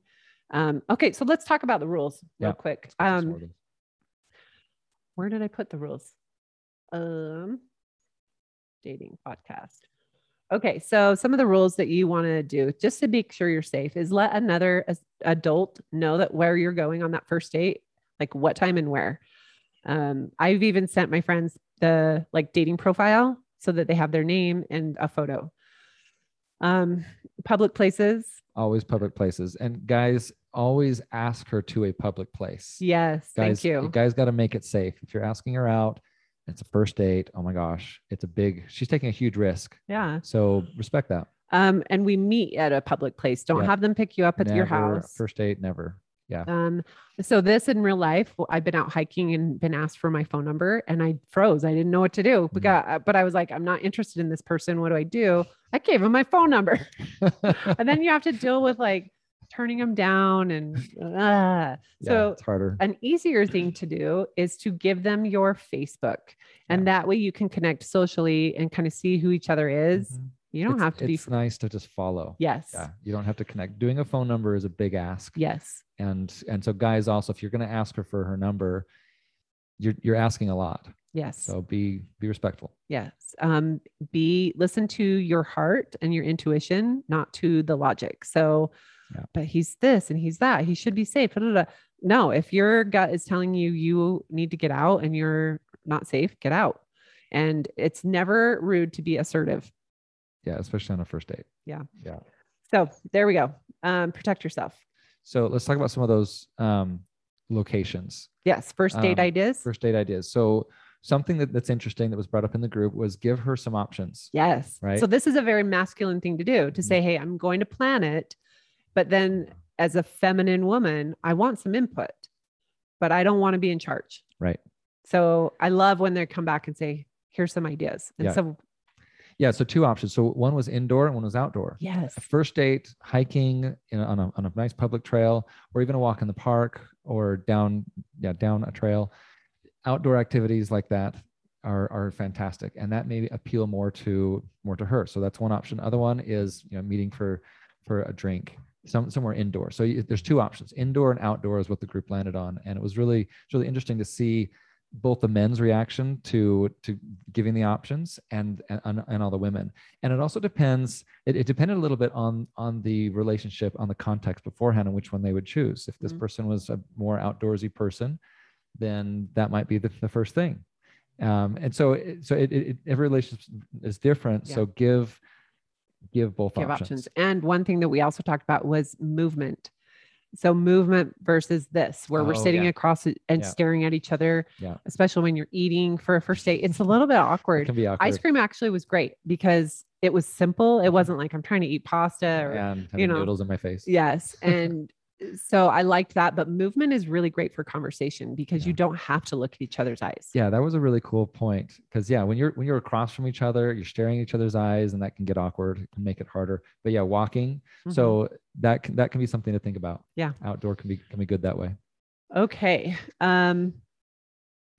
Um, okay, so let's talk about the rules real Yeah. quick. Let's get this Um, where did I put the rules? Um, dating podcast. Okay, so some of the rules that you want to do just to make sure you're safe is let another adult know that where you're going on that first date, like what time and where. Um, I've even sent my friends the like dating profile so that they have their name and a photo. Um, public places, always public places. And guys, always ask her to a public place. yes, guys, thank you. guys got to make it safe. If you're asking her out, it's a first date. Oh my gosh, it's a big. She's taking a huge risk. Yeah. So respect that. Um, and we meet at a public place. Don't Yeah. have them pick you up at your house. First date, never. Yeah. Um, so this in real life, I've been out hiking and been asked for my phone number and I froze. I didn't know what to do. Mhm. Because, but I was like, I'm not interested in this person. What do I do? I gave him my phone number. and then you have to deal with like turning them down and uh. yeah, so it's harder. an easier thing to do is to give them your Facebook. And that way you can connect socially and kind of see who each other is. Mhm. You don't It's- have to be It's nice to just follow. yes. Yeah, you don't have to connect. Doing a phone number is a big ask. Yes. And and so guys, also, if you're going to ask her for her number, you're you're asking a lot. Yes. So be be respectful. Yes. Um, be listen to your heart and your intuition, not to the logic. So, Yeah. but he's this and he's that. He should be safe. da, da, da. No, if your gut is telling you you need to get out and you're not safe, get out. And it's never rude to be assertive. Yeah, especially on a first date. Yeah. Yeah. So there we go. Um, protect yourself. So let's talk about some of those um, locations. Yes. First date Um, ideas. first date ideas. So something that, that's interesting that was brought up in the group was give her some options. Yes. Right. So this is a very masculine thing to do to Mhm. say, hey, I'm going to plan it. But then as a feminine woman, I want some input, but I don't want to be in charge. Right. So I love when they come back and say, here's some ideas. And Yeah. so, Yeah. So two options. So one was indoor and one was outdoor. yes. A first date, hiking in, on, a, on a nice public trail, or even a walk in the park or down, yeah, down a trail. Outdoor activities like that are are fantastic, and that may appeal more to more to her. So that's one option. Other one is you know meeting for for a drink some somewhere indoor. So you, there's two options: indoor and outdoor is what the group landed on, and it was really it's really interesting to see both the men's reaction to to giving the options and and, and all the women and it also depends it, it, depended a little bit on on the relationship on the context beforehand and which one they would choose if this mm-hmm. person was a more outdoorsy person then that might be the, the first thing um, and so so it, it, every relationship is different yeah. so give give both give options. options and one thing that we also talked about was movement so movement versus this, where oh, we're sitting yeah. across and yeah. staring at each other, yeah. especially when you're eating for a first date. It's a little bit awkward. It can be awkward. Ice cream actually was great because it was simple. It mm-hmm. wasn't like I'm trying to eat pasta or and you know noodles in my face. Yes, and so I liked that. But movement is really great for conversation because yeah. you don't have to look at each other's eyes. Yeah, that was a really cool point. Because yeah, when you're when you're across from each other, you're staring at each other's eyes, and that can get awkward, it can make it harder. But yeah, walking. Mm-hmm. So that can, that can be something to think about. Yeah, outdoor can be can be good that way. Okay. Um.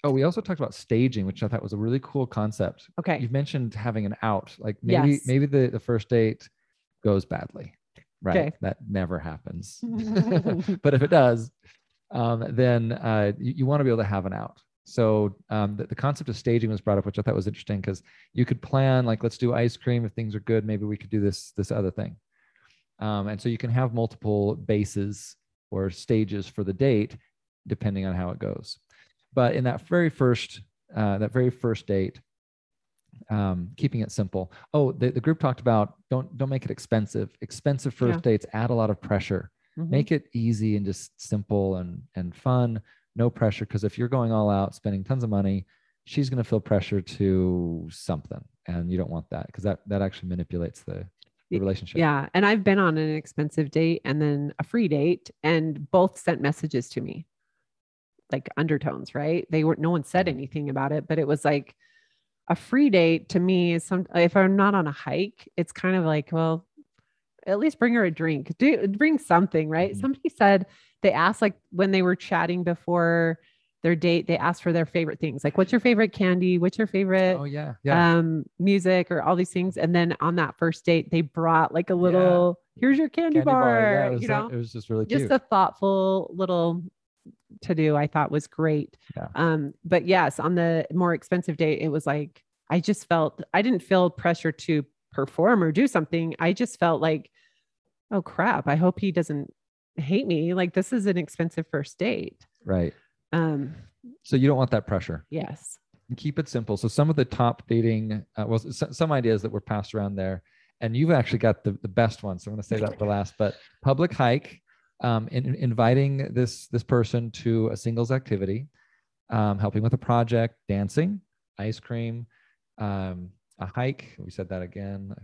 Oh, we also talked about staging, which I thought was a really cool concept. Okay. You've mentioned having an out, like maybe yes. maybe the the first date goes badly right? Okay. That never happens. but if it does, um, then uh, you, you want to be able to have an out. So um, the, the, concept of staging was brought up, which I thought was interesting because you could plan like, let's do ice cream. If things are good, maybe we could do this this other thing. Um, and so you can have multiple bases or stages for the date, depending on how it goes. But in that very first uh, that very first date, um, keeping it simple. Oh, the, the group talked about don't don't make it expensive. Expensive first yeah. dates add a lot of pressure. Mm-hmm. Make it easy and just simple and and fun. No pressure because if you're going all out, spending tons of money, she's going to feel pressure to something, and you don't want that because that that actually manipulates the, the relationship. Yeah, and I've been on an expensive date and then a free date, and both sent messages to me, like undertones. Right? They weren't. no one said anything about it, but it was like a free date to me is some if I'm not on a hike, it's kind of like, well, at least bring her a drink. Do bring something, right? Mm-hmm. Somebody said they asked like when they were chatting before their date, they asked for their favorite things. Like, what's your favorite candy? What's your favorite oh yeah, yeah. um music or all these things. And then on that first date, they brought like a little yeah. here's your candy, candy bar. bar. Yeah, you know, it was just really just a thoughtful little to do I thought was great. Yeah. Um, but yes, on the more expensive date, it was like I just felt I didn't feel pressure to perform or do something. I just felt like, oh crap, I hope he doesn't hate me. Like this is an expensive first date. Right. Um, so you don't want that pressure. Yes. keep it simple. So some of the top dating, uh, well, some ideas that were passed around there, and you've actually got the, the best one. So I'm going to say that for last, but public hike, um, in, inviting this this person to a singles activity, um, helping with a project, dancing, ice cream, um, a hike. We said that again.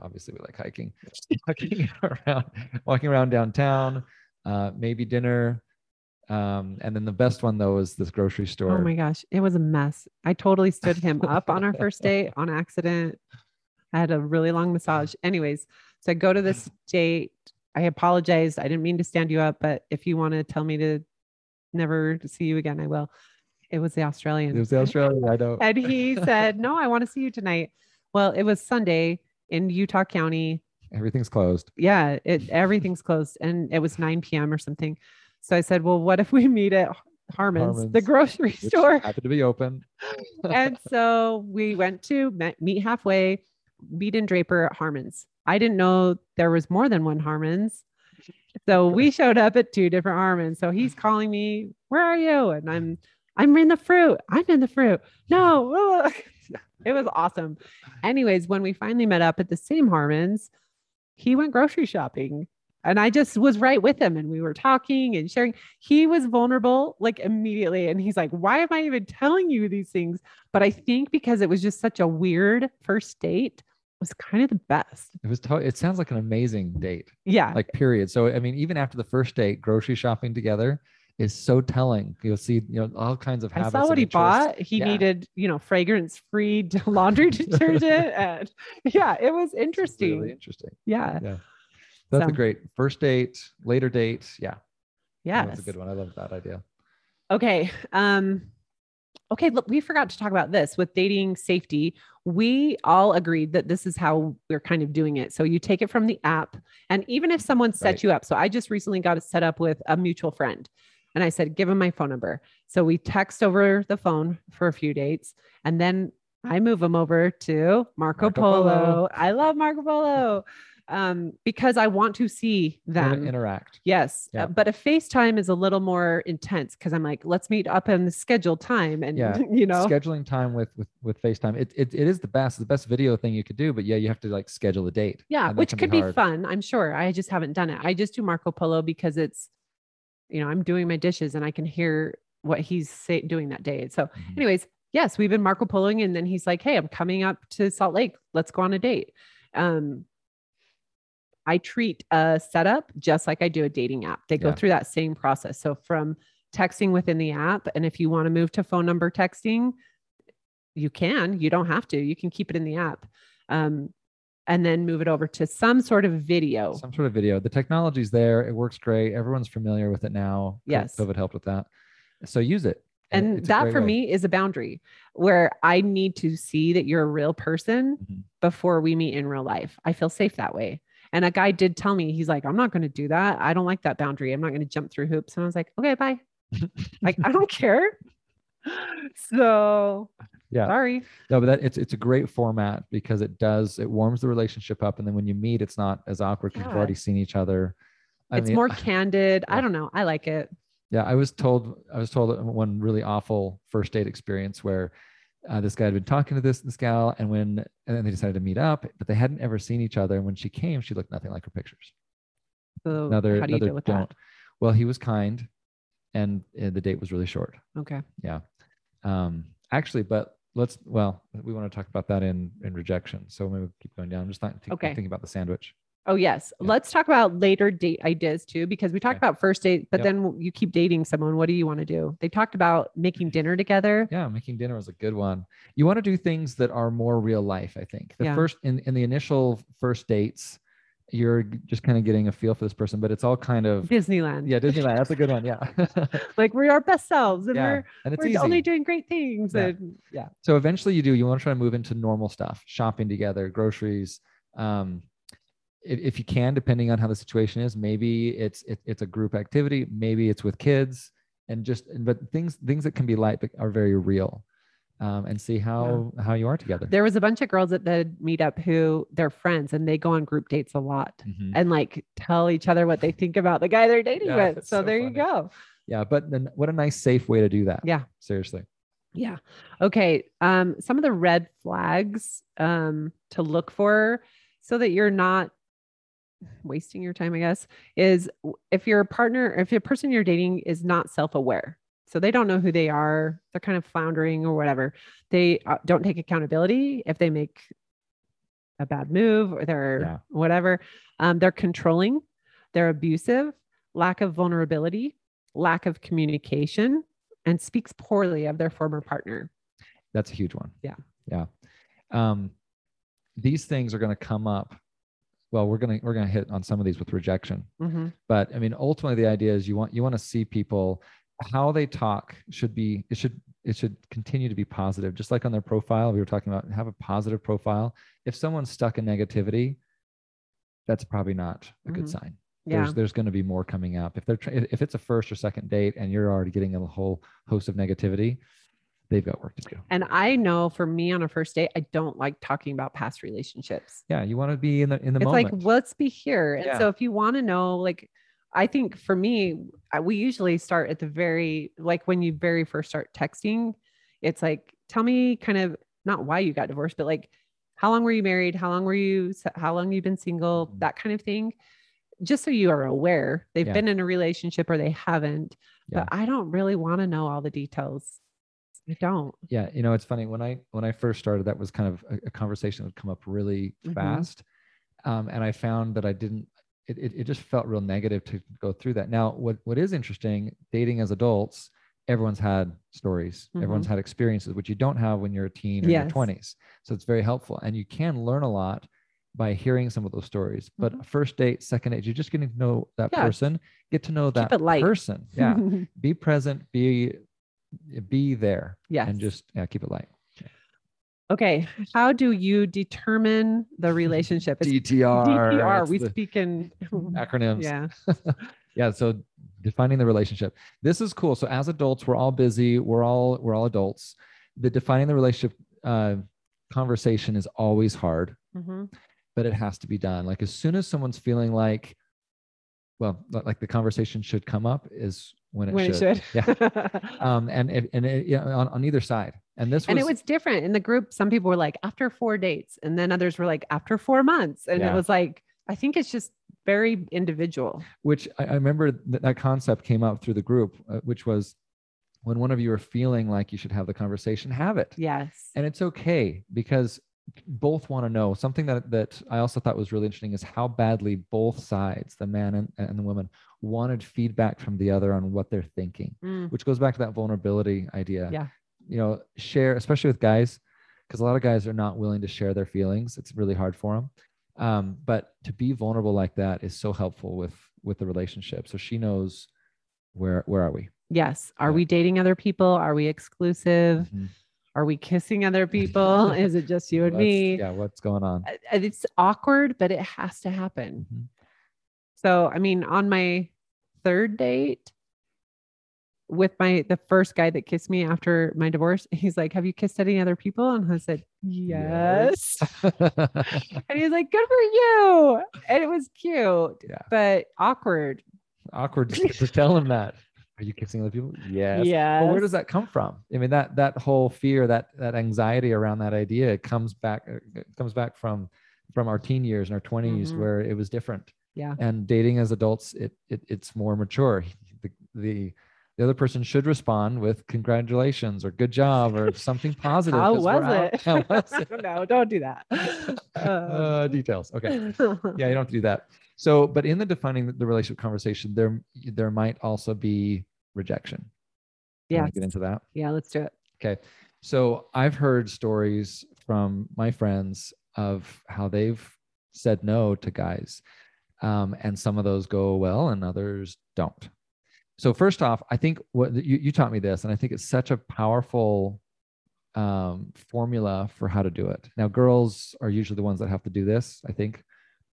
obviously, we like hiking. walking around, walking around downtown, uh, maybe dinner. Um, and then the best one though is this grocery store. Oh my gosh, it was a mess. I totally stood him up on our first date on accident. I had a really long massage. Anyways, so I go to this date I apologized. I didn't mean to stand you up, but if you want to tell me to never see you again, I will. It was the Australian. It was the Australian. I know. and he said, No, I want to see you tonight. Well, it was Sunday in Utah County. Everything's closed. Yeah, it everything's closed. And it was 9 p.m. or something. So I said, Well, what if we meet at Harmon's, Harmon's the grocery store? Happened to be open. and so we went to meet halfway, meet in Draper at Harmon's. I didn't know there was more than one Harmon's. So we showed up at two different Harmon's. So he's mm-hmm. calling me, "Where are you?" And I'm, "I'm in the fruit. I'm in the fruit." No, it was awesome. Anyways, when we finally met up at the same Harmon's, he went grocery shopping. And I just was right with him and we were talking and sharing. He was vulnerable like immediately. And he's like, Why am I even telling you these things? But I think because it was just such a weird first date, was kind of the best. It was. To- it sounds like an amazing date. Yeah. Like period. So I mean, even after the first date, grocery shopping together is so telling. You'll see, you know, all kinds of habits. I saw what he bought. He yeah. needed, you know, fragrance-free laundry detergent, and yeah, it was interesting. Really interesting. Yeah. Yeah. That's so. a great first date, later date. Yeah. Yeah. That's a good one. I love that idea. Okay. Um, okay, look, we forgot to talk about this with dating safety. We all agreed that this is how we're kind of doing it. So you take it from the app, and even if someone set Right. you up, so I just recently got it set up with a mutual friend, and I said, give him my phone number. So we text over the phone for a few dates, and then I move him over to Marco, Marco Polo. Polo. I love Marco Polo um, because I want to see them. interact. Yes. Yeah. Uh, but a FaceTime is a little more intense because I'm like, let's meet up in the scheduled time. And, Yeah. you know, Scheduling time with with with FaceTime. It, it it is the best, the best video thing you could do, but yeah, you have to like schedule a date. yeah, which could be, hard. fun. I'm sure. I just haven't done it. I just do Marco Polo because it's, you know, I'm doing my dishes and I can hear what he's say, doing that day. So, Mhm. anyways, yes, we've been Marco Poloing. And then he's like, hey, I'm coming up to Salt Lake. Let's go on a date. Um, I treat a setup just like I do a dating app. They go Yeah. through that same process. So from texting within the app, and if you want to move to phone number texting, you can. You don't have to. You can keep it in the app, um, and then move it over to some sort of video. Some sort of video. The technology's there. It works great. Everyone's familiar with it now. Yes. COVID helped with that. So use it. and it's a that for way. me is a boundary where I need to see that you're a real person Mhm. before we meet in real life. I feel safe that way. And a guy did tell me, he's like, I'm not going to do that. I don't like that boundary. I'm not going to jump through hoops. And I was like, okay, bye. like, I don't care. So, Yeah. sorry. No, but that it's it's a great format because it does it warms the relationship up, and then when you meet, it's not as awkward because you've already seen each other. I it's mean, more candid. I don't know. I like it. Yeah, I was told I was told uh, one really awful first date experience where uh, this guy had been talking to this this gal, and when and then they decided to meet up, but they hadn't ever seen each other. And when she came, she looked nothing like her pictures. So, Another how do you another deal with don't. Well, he was kind, and uh, the date was really short. that? Okay. Um, actually, but let's well, we want to talk about that in in rejection. So maybe we'll keep going down. I'm just not Okay. thinking about the sandwich. Oh, yes. Yeah. Let's talk about later date ideas too, because we talked Okay. about first date, but Yep. then you keep dating someone. What do you want to do? They talked about making dinner together. Yeah, making dinner was a good one. You want to do things that are more real life, I think. The Yeah. first in, in the initial first dates, you're just kind of getting a feel for this person, but it's all kind of Disneyland. yeah, Disneyland. That's a good one. Yeah. Like we're our best selves and yeah. we're And it's we're easy. only doing great things. Yeah. And yeah. so eventually you do, you want to try to move into normal stuff, shopping together, groceries. Um, if, if you can, depending on how the situation is, maybe it's it, it's a group activity, maybe it's with kids, and just but things things that can be light but are very real, um, and see how how you are together. There was a bunch of girls at the meetup who they're friends and they go on group dates a lot Mhm. and like tell each other what they think about the guy they're dating Yeah, with. So, so there you go. Yeah, but then what a nice safe way to do that. Yeah. Seriously. Yeah. Okay. Um, some of the red flags um, to look for so that you're not wasting your time, I guess, is if your partner, if your person you're dating is not self aware. So they don't know who they are, they're kind of floundering or whatever. They uh, don't take accountability if they make a bad move or they're Yeah. whatever. Um, they're controlling, they're abusive, lack of vulnerability, lack of communication, and speaks poorly of their former partner. That's a huge one. Yeah. Yeah. Um, these things are going to come up. Well, we're going to we're going to hit on some of these with rejection. Mhm. But I mean, ultimately, the idea is you want you want to see people how they talk should be it should it should continue to be positive. Just like on their profile, we were talking about have a positive profile. If someone's stuck in negativity, that's probably not a good Mhm. sign. Yeah. There's there's going to be more coming up. If they're if it's a first or second date and you're already getting a whole host of negativity, they've got work to do. And I know for me on a first date, I don't like talking about past relationships. Yeah, you want to be in the in the it's moment. like, let's be here. And Yeah. so if you want to know, like, I think for me, I, we usually start at the very, like when you very first start texting, it's like, tell me kind of not why you got divorced, but like, how long were you married? How long were you, how long you been single? Mhm. That kind of thing. Just so you are aware they've Yeah. been in a relationship or they haven't. Yeah. But I don't really want to know all the details. I don't. yeah you know it's funny when i when i first started that was kind of a, a conversation that would come up really Mhm. fast um, and i found that i didn't it, it, it just felt real negative to go through that now what what is interesting dating as adults everyone's had stories everyone's had experiences which you don't have when you're a teen or Yes. in your 20s so it's very helpful and you can learn a lot by hearing some of those stories but Mhm. first date second date you're just getting to know that Yeah. person get to know that person yeah be present be be there Yes. and just yeah, keep it light. okay. How do you determine the relationship? It's DTR. DTR. We speak in acronyms. yeah. yeah so defining the relationship this is cool so as adults we're all busy we're all we're all adults the defining the relationship uh, conversation is always hard Mhm. but it has to be done like as soon as someone's feeling like well like the conversation should come up is when it When should, it should. yeah um and if, and it, yeah, on, on either side and this was, and it was different in the group. Some people were like after four dates, and then others were like after four months. And Yeah. it was like, I think it's just very individual. which I, I remember that that concept came up through the group uh, which was when one of you are feeling like you should have the conversation have it Yes. and it's okay because both want to know something that that i also thought was really interesting is how badly both sides the man and, and the woman wanted feedback from the other on what they're thinking Mm, which goes back to that vulnerability idea Yeah. you know share especially with guys because a lot of guys are not willing to share their feelings it's really hard for them um, but to be vulnerable like that is so helpful with with the relationship so she knows where where are we yes. Are Yeah. we dating other people? Are we exclusive? Mhm. Are we kissing other people? Is it just you and What's- me? yeah what's going on It's awkward, but it has to happen. Mhm. So, I mean, on my third date with my the first guy that kissed me after my divorce, he's like, "Have you kissed any other people?" And I said, "Yes." And he's like, "Good for you." And it was cute, Yeah. but awkward. awkward to tell him that are you kissing other people yes Yeah. But where does that come from? I mean, that that whole fear, that that anxiety around that idea, comes back uh, comes back from from our teen years and our 20s Mhm. where it was different. Yeah. And dating as adults, it, it it's more mature. The, the the other person should respond with congratulations or good job or something positive. How was out- it? How was it? no, don't do that. Uh, details. Okay. Um, Yeah, you don't have to do that. So, but in the defining the- the relationship conversation, there there might also be rejection. Yeah. Get into that. yeah, let's do it. Okay. So I've heard stories from my friends of how they've said no to guys. Um, and some of those go well and others don't. So first off, I think what you, you taught me this, and I think it's such a powerful um, formula for how to do it. Now, girls are usually the ones that have to do this. I think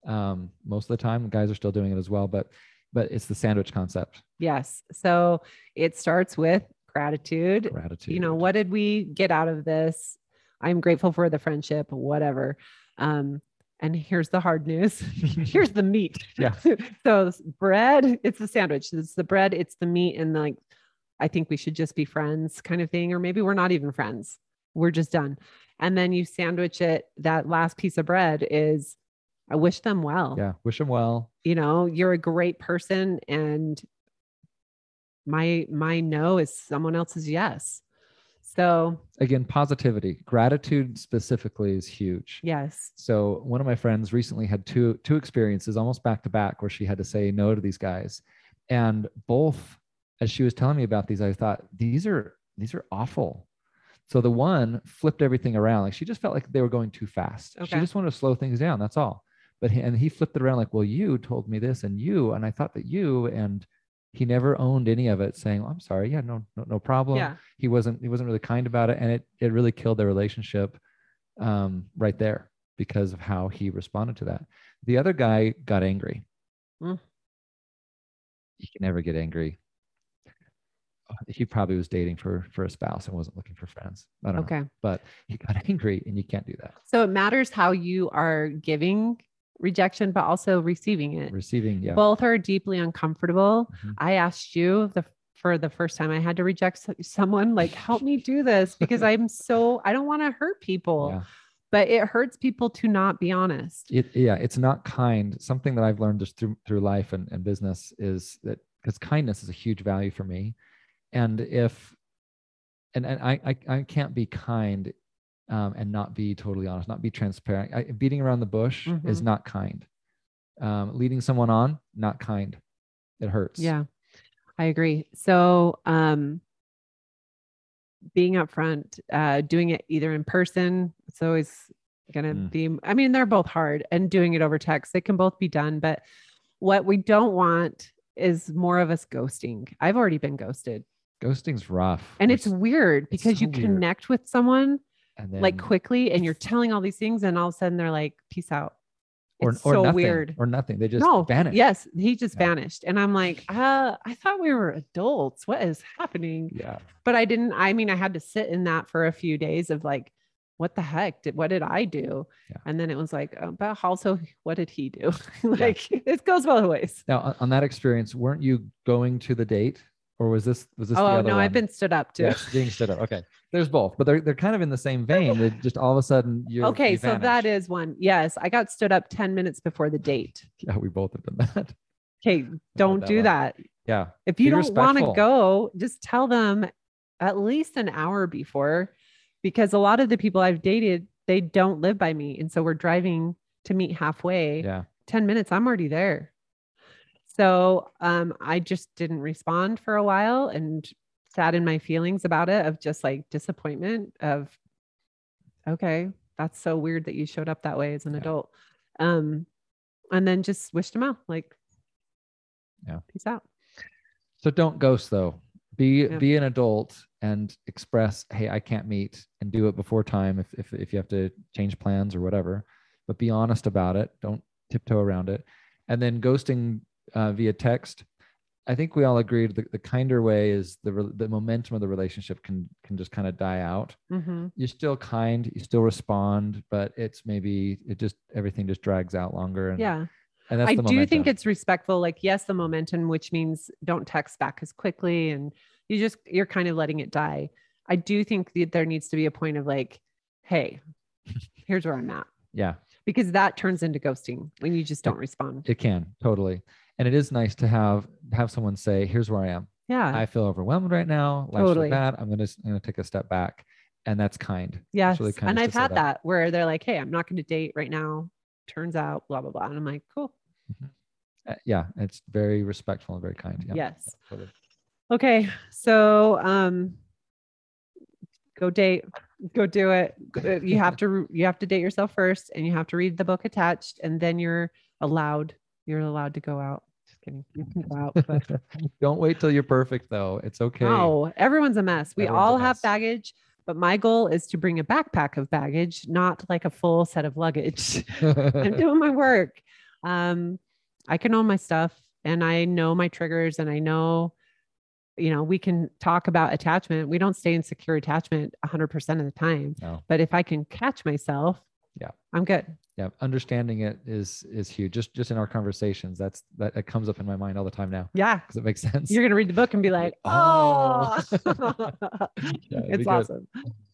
um, most of the time, guys are still doing it as well. But but it's the sandwich concept, Yes. So it starts with gratitude. gratitude. You know, what did we get out of this? I'm grateful for the friendship, whatever. Um, and here's the hard news. here's the meat. Yeah. so bread, it's the sandwich. It's the bread, it's the meat, and like I think we should just be friends kind of thing. Or maybe we're not even friends. We're just done. And then you sandwich it. That last piece of bread is I wish them well. Yeah. Wish them well. You know, you're a great person and my my no is someone else's yes. So again positivity gratitude specifically is huge yes. so one of my friends recently had two two experiences almost back to back where she had to say no to these guys and both as she was telling me about these i thought these are these are awful so the one flipped everything around like she just felt like they were going too fast Okay. she just wanted to slow things down that's all but he, and he flipped it around like well you told me this and you and i thought that you and he never owned any of it saying oh, i'm sorry yeah no no, no problem. Yeah. he wasn't he wasn't really kind about it and it it really killed their relationship um, right there because of how he responded to that. The other guy got angry. Mm. you can never get angry. He probably was dating for for a spouse and wasn't looking for friends. I don't know. Okay. but he got angry and you can't do that. So it matters how you are giving rejection, but also receiving it. receiving yeah Both are deeply uncomfortable. Mhm. I asked you the for the first time I had to reject someone, like, help me do this because I'm so I don't want to hurt people. yeah But it hurts people to not be honest. it yeah it's not kind something that i've learned just through through life and, and business is that because kindness is a huge value for me and if and, and I, I i can't be kind um, and not be totally honest not be transparent I, beating around the bush is Mhm. not kind um, leading someone on not kind it hurts Yeah, I agree. So, um, being upfront, uh, doing it either in person, it's always going to Mm. be, I mean, they're both hard, and doing it over text, they can both be done. But what we don't want is more of us ghosting. I've already been ghosted. ghosting's rough And it's s- weird it's because so you weird. connect with someone and then like quickly and you're telling all these things and all of a sudden they're like, peace out. or, it's or so nothing, weird. or nothing they just no, vanish yes, he just Yeah. vanished. And I'm like, uh, I thought we were adults. What is happening? yeah But I didn't, I mean, I had to sit in that for a few days of like, what the heck did what did I do? Yeah. And then it was like, oh, but also what did he do? like it goes both ways. now on that experience weren't you going to the date or was this was this the Oh no, I've been stood up too. Yes, being stood up. Okay. There's both, but they're they're kind of in the same vein. They just all of a sudden you're Okay, you so that is one. Yes, I got stood up 10 minutes before the date. yeah, we both have done that. Okay, don't that do one. that. Yeah. If you Be don't want to go, just tell them at least an hour before because a lot of the people I've dated, they don't live by me. And so we're driving to meet halfway. Yeah. 10 minutes, I'm already there. So um, I just didn't respond for a while and sat in my feelings about it of just like disappointment of, okay, that's so weird that you showed up that way as an Yeah. adult. Um, and then just wished him out like, Yeah. peace out. So don't ghost though. Be Yeah. be an adult and express, hey, I can't meet and do it before time if if if you have to change plans or whatever. But be honest about it. Don't tiptoe around it. And then ghosting uh, via text. I think we all agreed the, the kinder way is the re- the momentum of the relationship can can just kind of die out. Mm-hmm. You're still kind, you still respond, but it's maybe it just everything just drags out longer. And, Yeah. and that's I do think it's respectful. Like, yes, the momentum, which means don't text back as quickly and you just, you're kind of letting it die. I do think that there needs to be a point of like, hey, here's where I'm at. yeah. Because that turns into ghosting when you just don't respond. It can totally, and it is nice to have have someone say, "Here's where I am. Yeah. I feel overwhelmed right now. Life's Totally. bad. I'm gonna I'm gonna take a step back," and that's kind. yes. really kind and I've had that. that where they're like, hey, I'm not going to date right now. Turns out, blah, blah, blah. And I'm like, cool. Uh, yeah, it's very respectful and very kind. Yeah. Yes. Okay. So, um, go date, go do it. You have to, you have to date yourself first and you have to read the book attached and then you're allowed, you're allowed to go out. Just kidding. You can go out, but Don't wait till you're perfect though. It's okay. no, everyone's a mess. We Everyone's all have mess. baggage, but my goal is to bring a backpack of baggage, not like a full set of luggage. I'm doing my work. Um, I can own my stuff and I know my triggers and I know, you know, we can talk about attachment. We don't stay in secure attachment 100% of the time, no. but if I can catch myself, Yeah. I'm good. Yeah. Understanding it is is huge. Just just in our conversations, that's that it comes up in my mind all the time now Yeah. because it makes sense. You're going to read the book and be like, oh, Oh. Yeah, it's good. awesome.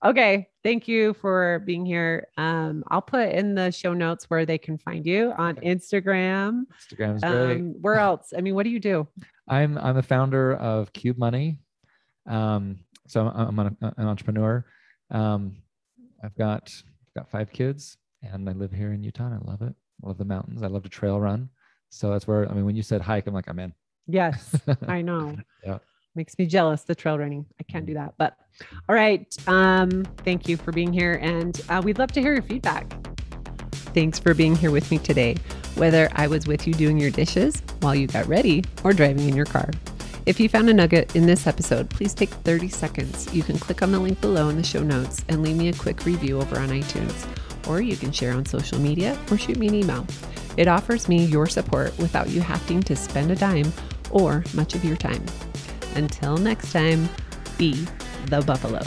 Okay. Thank you for being here. Um, I'll put in the show notes where they can find you on Instagram. Instagram's great. Um, where else? I mean, what do you do? I'm I'm a founder of Qube Money. Um, so I'm, I'm an, an entrepreneur. Um, I've got got five kids, and I live here in Utah. And I love it. I love the mountains. I love to trail run. So that's where I mean, when you said hike, I'm like, I'm in. Yes. I know. Yeah. Makes me jealous, the trail running. I can't do that. But all right. Um, thank you for being here. And uh, we'd love to hear your feedback. Thanks for being here with me today, whether I was with you doing your dishes while you got ready or driving in your car. If you found a nugget in this episode, please take 30 seconds. You can click on the link below in the show notes and leave me a quick review over on iTunes. Or you can share on social media or shoot me an email. It offers me your support without you having to spend a dime or much of your time. Until next time, be the buffalo.